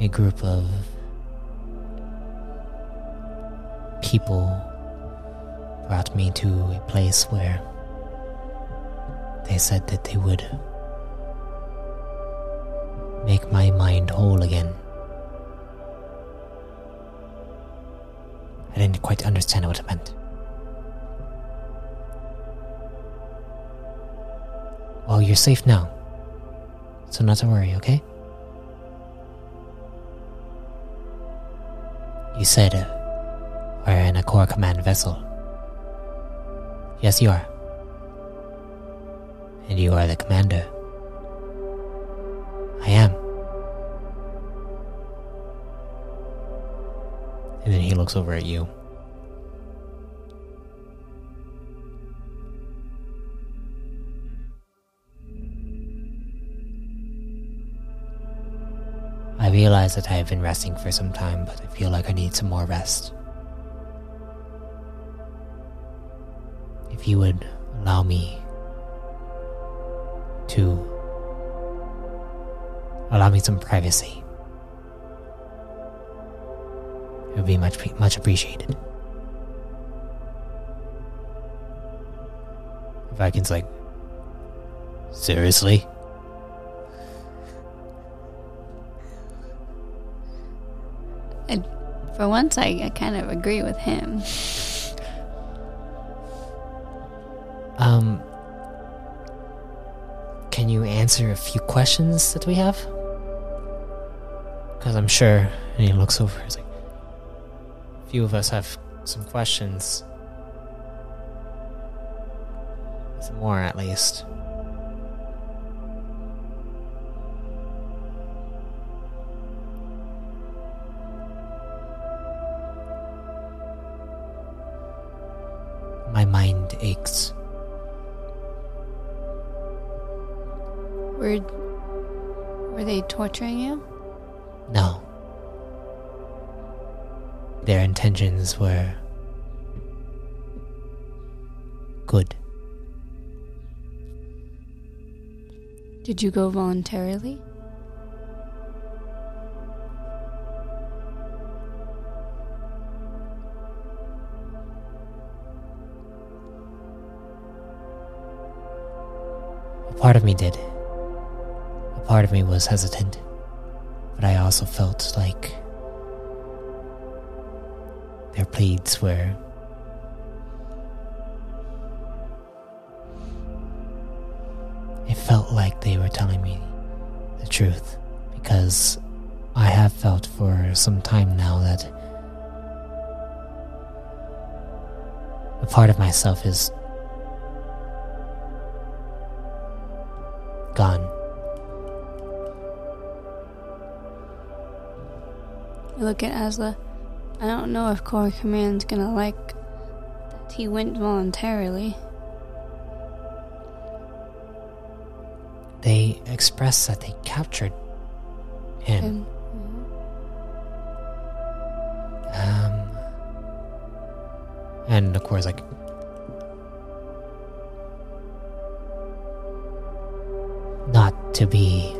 [SPEAKER 1] a group of people brought me to a place where they said that they would make my mind whole again. I didn't quite understand what it meant. Well, you're safe now. So not to worry, okay? You said uh, we're in a core command vessel. Yes, you are. And you are the commander. He looks over at you. I realize that I have been resting for some time, but I feel like I need some more rest. If you would allow me to allow me some privacy, would be much much appreciated. Vikings like, seriously?
[SPEAKER 2] And for once, I, I kind of agree with him.
[SPEAKER 1] Um, can you answer a few questions that we have? Because I'm sure. And he looks over. He's like, few of us have some questions. Some more, at least. My mind aches.
[SPEAKER 2] Were were they torturing you?
[SPEAKER 1] No. Their intentions were good.
[SPEAKER 2] Did you go voluntarily?
[SPEAKER 1] A part of me did. A part of me was hesitant, but I also felt like their pleads were it felt like they were telling me the truth because I have felt for some time now that a part of myself is gone.
[SPEAKER 2] I look at Asla. I don't know if Core Command's gonna like that he went voluntarily.
[SPEAKER 1] They expressed that they captured him.
[SPEAKER 2] And,
[SPEAKER 1] Um, and of course, like, not to be,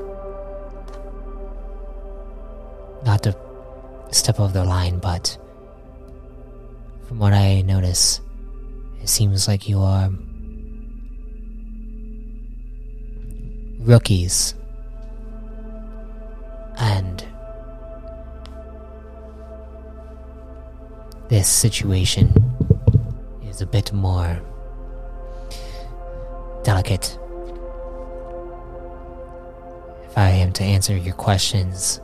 [SPEAKER 1] step over the line, but from what I notice, it seems like you are rookies. And this situation is a bit more delicate. If I am to answer your questions,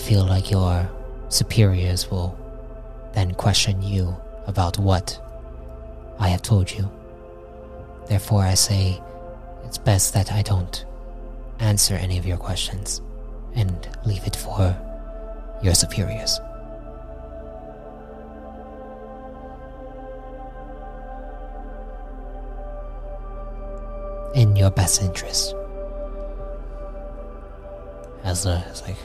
[SPEAKER 1] feel like your superiors will then question you about what I have told you. Therefore, I say it's best that I don't answer any of your questions and leave it for your superiors. In your best interest. As uh, the it's like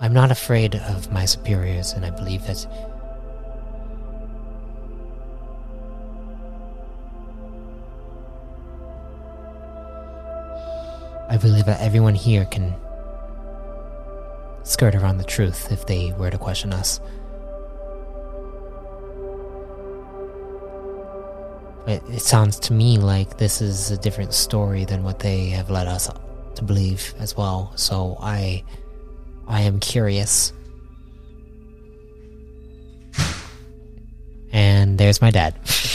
[SPEAKER 1] I'm not afraid of my superiors, and I believe that I believe that everyone here can skirt around the truth if they were to question us. It, it sounds to me like this is a different story than what they have led us to believe as well. So I, I am curious. And there's my dad.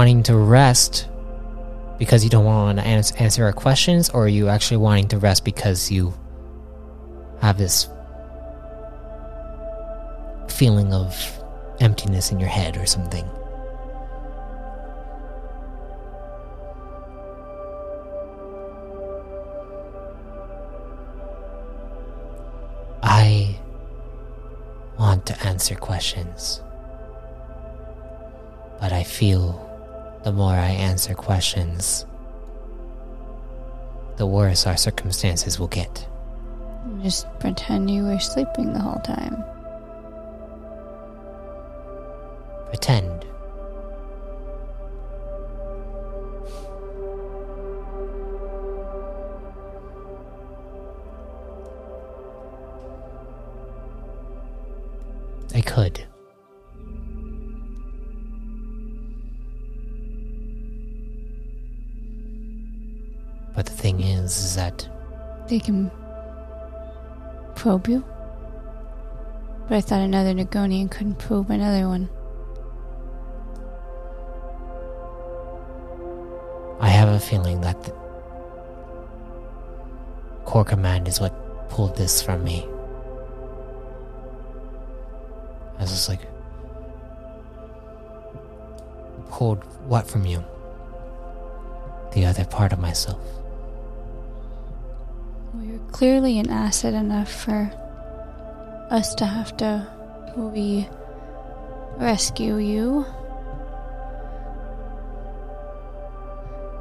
[SPEAKER 1] wanting to rest because you don't want to ans- answer our questions, or are you actually wanting to rest because you have this feeling of emptiness in your head or something? I want to answer questions. But I feel the more I answer questions, the worse our circumstances will get.
[SPEAKER 2] Just pretend you were sleeping the whole time.
[SPEAKER 1] Pretend.
[SPEAKER 2] They can probe you? But I thought another Nugonian couldn't probe another one.
[SPEAKER 1] I have a feeling that the core command is what pulled this from me. I was just like, pulled what from you? The other part of myself.
[SPEAKER 2] Clearly an asset enough for us to have to we rescue you.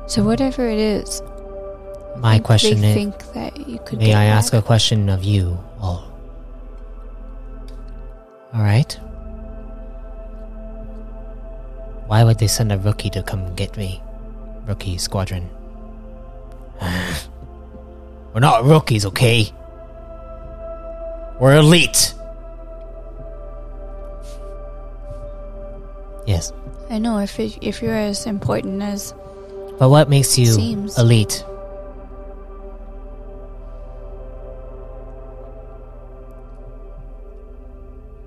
[SPEAKER 2] So whatever it is,
[SPEAKER 1] My
[SPEAKER 2] think
[SPEAKER 1] question is
[SPEAKER 2] think that you could.
[SPEAKER 1] May I ask a question of you all? Alright. Why would they send a rookie to come get me? Rookie squadron. We're not rookies, okay? We're elite! Yes.
[SPEAKER 2] I know if it, if you're as important as
[SPEAKER 1] But what makes you
[SPEAKER 2] Seems.
[SPEAKER 1] elite?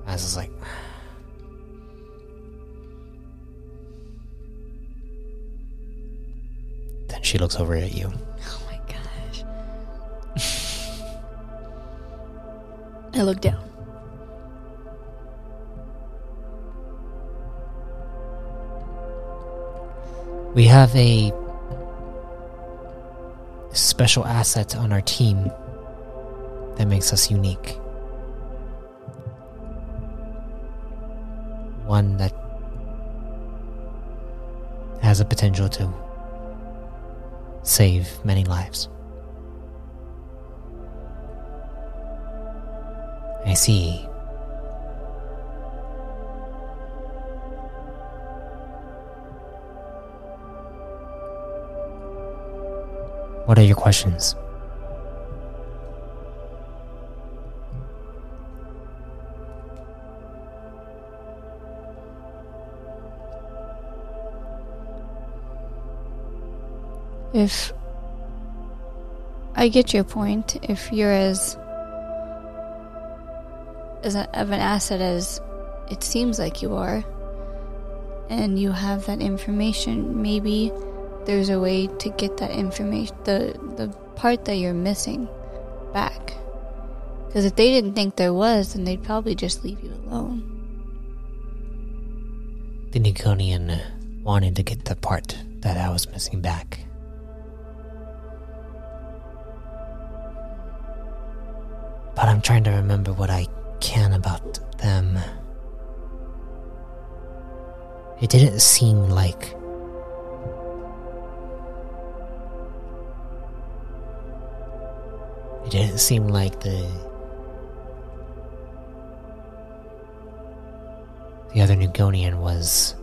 [SPEAKER 1] I was like, then she looks over at you.
[SPEAKER 2] I look down.
[SPEAKER 1] We have a special asset on our team that makes us unique. One that has a potential to save many lives. I see. What are your questions?
[SPEAKER 2] If I get your point, if you're as as of an asset as it seems like you are, and you have that information, maybe there's a way to get that information, the the part that you're missing, back. Because if they didn't think there was, then they'd probably just leave you alone.
[SPEAKER 1] The Nugonian wanted to get the part that I was missing back. But I'm trying to remember what I about them. It didn't seem like. It didn't seem like the. The other Nugonian was.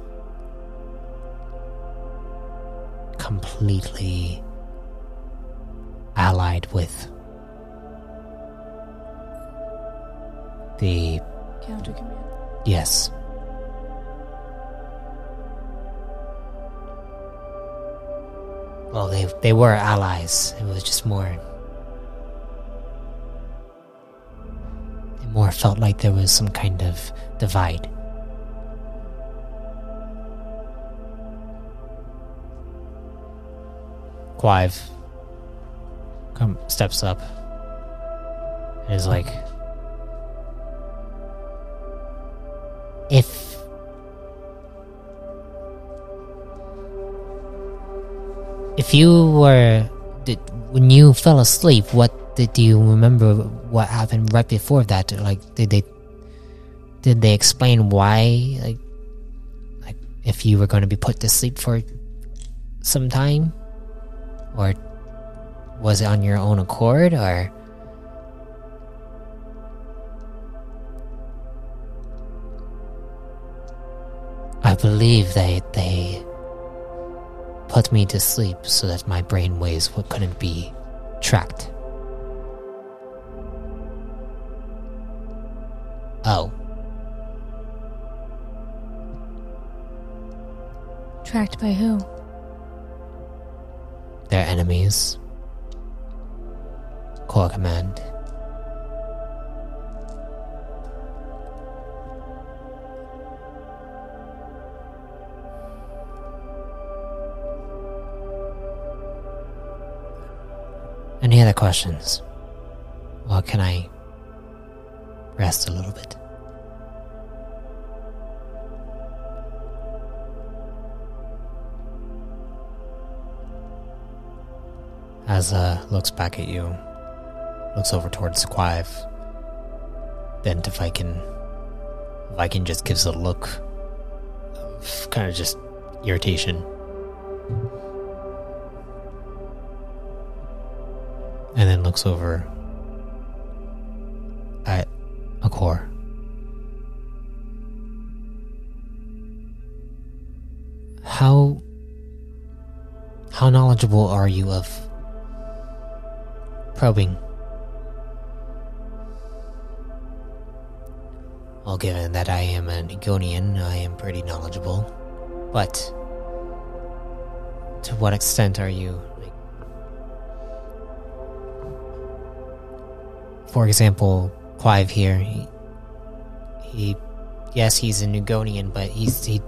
[SPEAKER 1] completely. allied with. the
[SPEAKER 2] Command.
[SPEAKER 1] Yes. Well, they they were allies. It was just more. It more felt like there was some kind of divide. Clive come steps up and is like, if. If you were did when you fell asleep what did you remember what happened right before that? Like did they did they explain why like like if you were going to be put to sleep for some time? Or was it on your own accord or believe they they put me to sleep so that my brain waves what couldn't be tracked. Oh,
[SPEAKER 2] Tracked by who?
[SPEAKER 1] they're enemies. Core command. further questions, or can I rest a little bit? Asla uh, looks back at you, looks over towards Clive, then to Viking. Viking just gives a look of kind of just irritation. Looks over at Akor. How how knowledgeable are you of probing? Well, given that I am a Nugonian, I am pretty knowledgeable. But to what extent are you For example, Clive here, he, he yes, he's a Nugonian, but he's he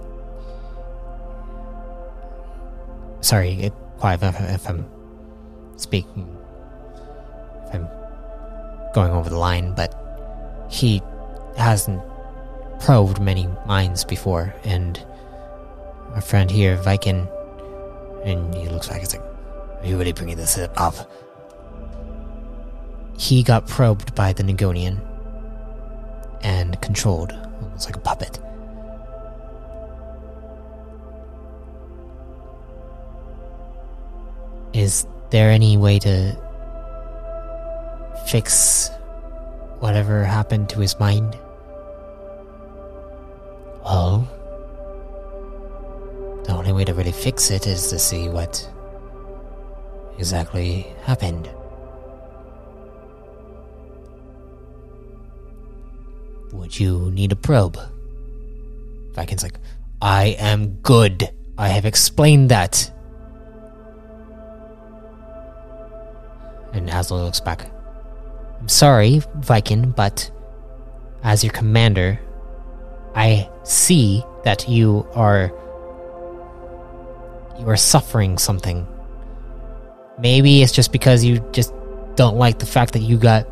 [SPEAKER 1] sorry, it, Clive, if, if I'm speaking, if I'm going over the line, but he hasn't probed many minds before, and our friend here, Viking, and he looks like it's like, are you really bringing this up? He got probed by the Nugonian and controlled, almost like a puppet. Is there any way to fix whatever happened to his mind? Well, the only way to really fix it is to see what exactly happened. Would you need a probe? Viking's like, I am good. I have explained that. And Asla looks back. I'm sorry, Viking, but as your commander, I see that you are you are suffering something. Maybe it's just because you just don't like the fact that you got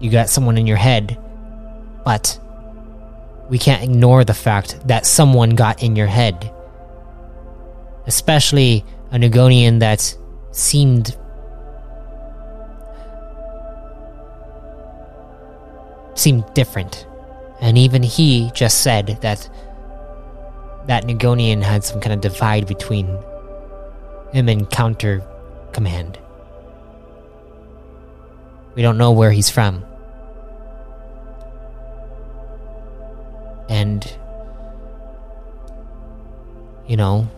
[SPEAKER 1] you got someone in your head, but we can't ignore the fact that someone got in your head. Especially a Nugonian that seemed seemed different. And even he just said that that Nugonian had some kind of divide between him and Counter Command. We don't know where he's from. And, you know,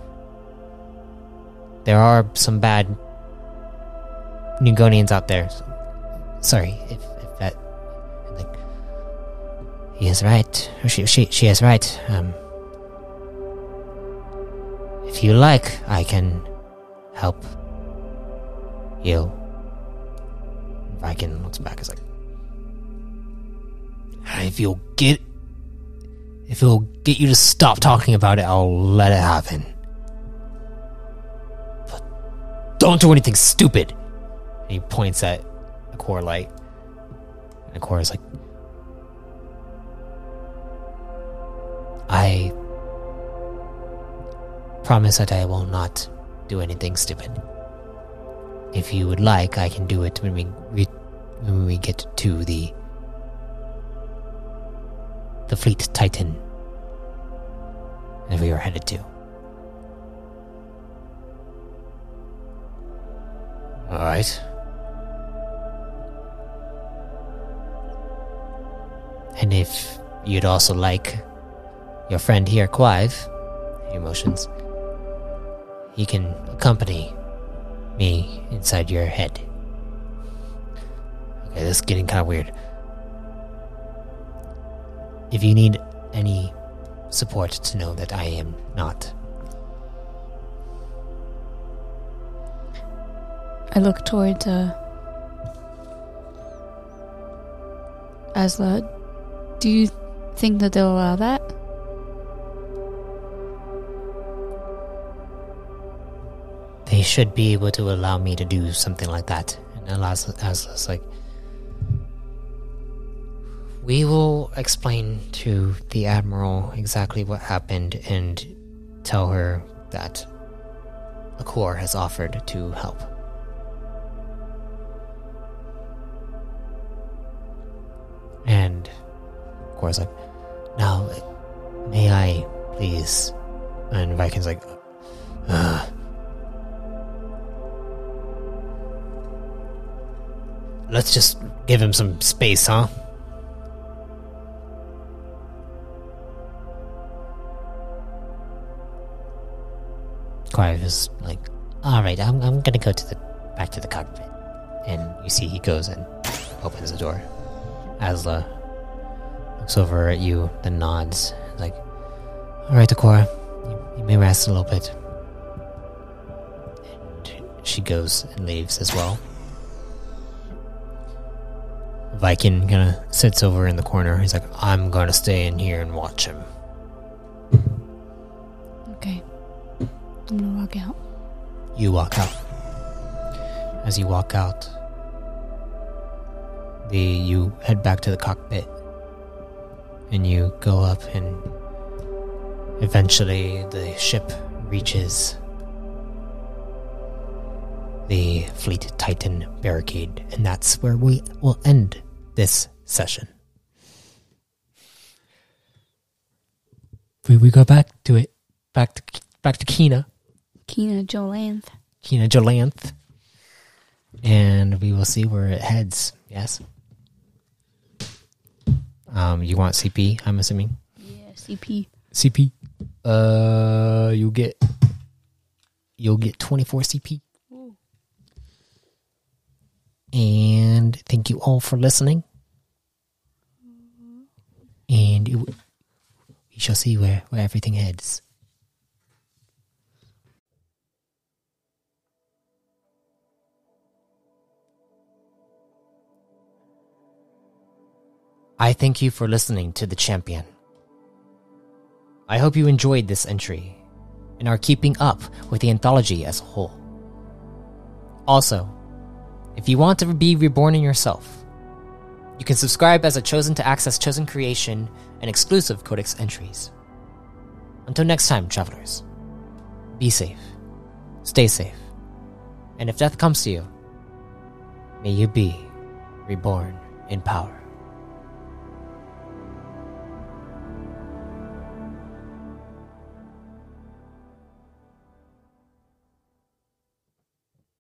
[SPEAKER 1] there are some bad Nugonians out there. Sorry if, if that. Like, he is right. She, she, she is right. Um, if you like, I can help you. Viking looks back. Is like, if you'll get, if it'll get you to stop talking about it, I'll let it happen. But don't do anything stupid. And he points at Equor'lite, and the core is like, I promise that I will not do anything stupid. If you would like, I can do it when we, when we get to the the fleet Titan that we are headed to. All right. And if you'd also like your friend here, Clive, emotions, he can accompany me inside your head. Okay, this is getting kind of weird. If you need any support to know that I am not.
[SPEAKER 2] I look towards uh, Asla. Do you think that they'll allow that?
[SPEAKER 1] They should be able to allow me to do something like that. And Asla, Asla's like, we will explain to the Admiral exactly what happened and tell her that the Corps has offered to help. And Kor's like, now, may I please? And Viking's like, Ugh. Let's just give him some space, huh? Clive is like, all right, I'm, I'm gonna go to the back to the cockpit, and you see he goes and opens the door. Asla looks over at you, then nods, like, all right, Decora, you, you may rest a little bit. And she goes and leaves as well. Viking kind of sits over in the corner. He's like, I'm to stay in here and watch him.
[SPEAKER 2] I'm gonna walk out.
[SPEAKER 1] You walk out. As you walk out, the you head back to the cockpit, and you go up, and eventually the ship reaches the Fleet Titan barricade, and that's where we will end this session. We we go back to it, back to back to Kina.
[SPEAKER 2] Kina Jolanth.
[SPEAKER 1] Kina Jolanth. And we will see where it heads. Yes. Um, you want CP? I'm assuming
[SPEAKER 2] Yeah, CP.
[SPEAKER 1] CP. Uh, you'll get you'll get 24 CP. And thank you all for listening. And it, we shall see where where everything heads. I thank you for listening to The Champion. I hope you enjoyed this entry and are keeping up with the anthology as a whole. Also, if you want to be reborn in yourself, you can subscribe as a chosen to access chosen creation and exclusive codex entries. Until next time, travelers, be safe, stay safe, and if death comes to you, may you be reborn in power.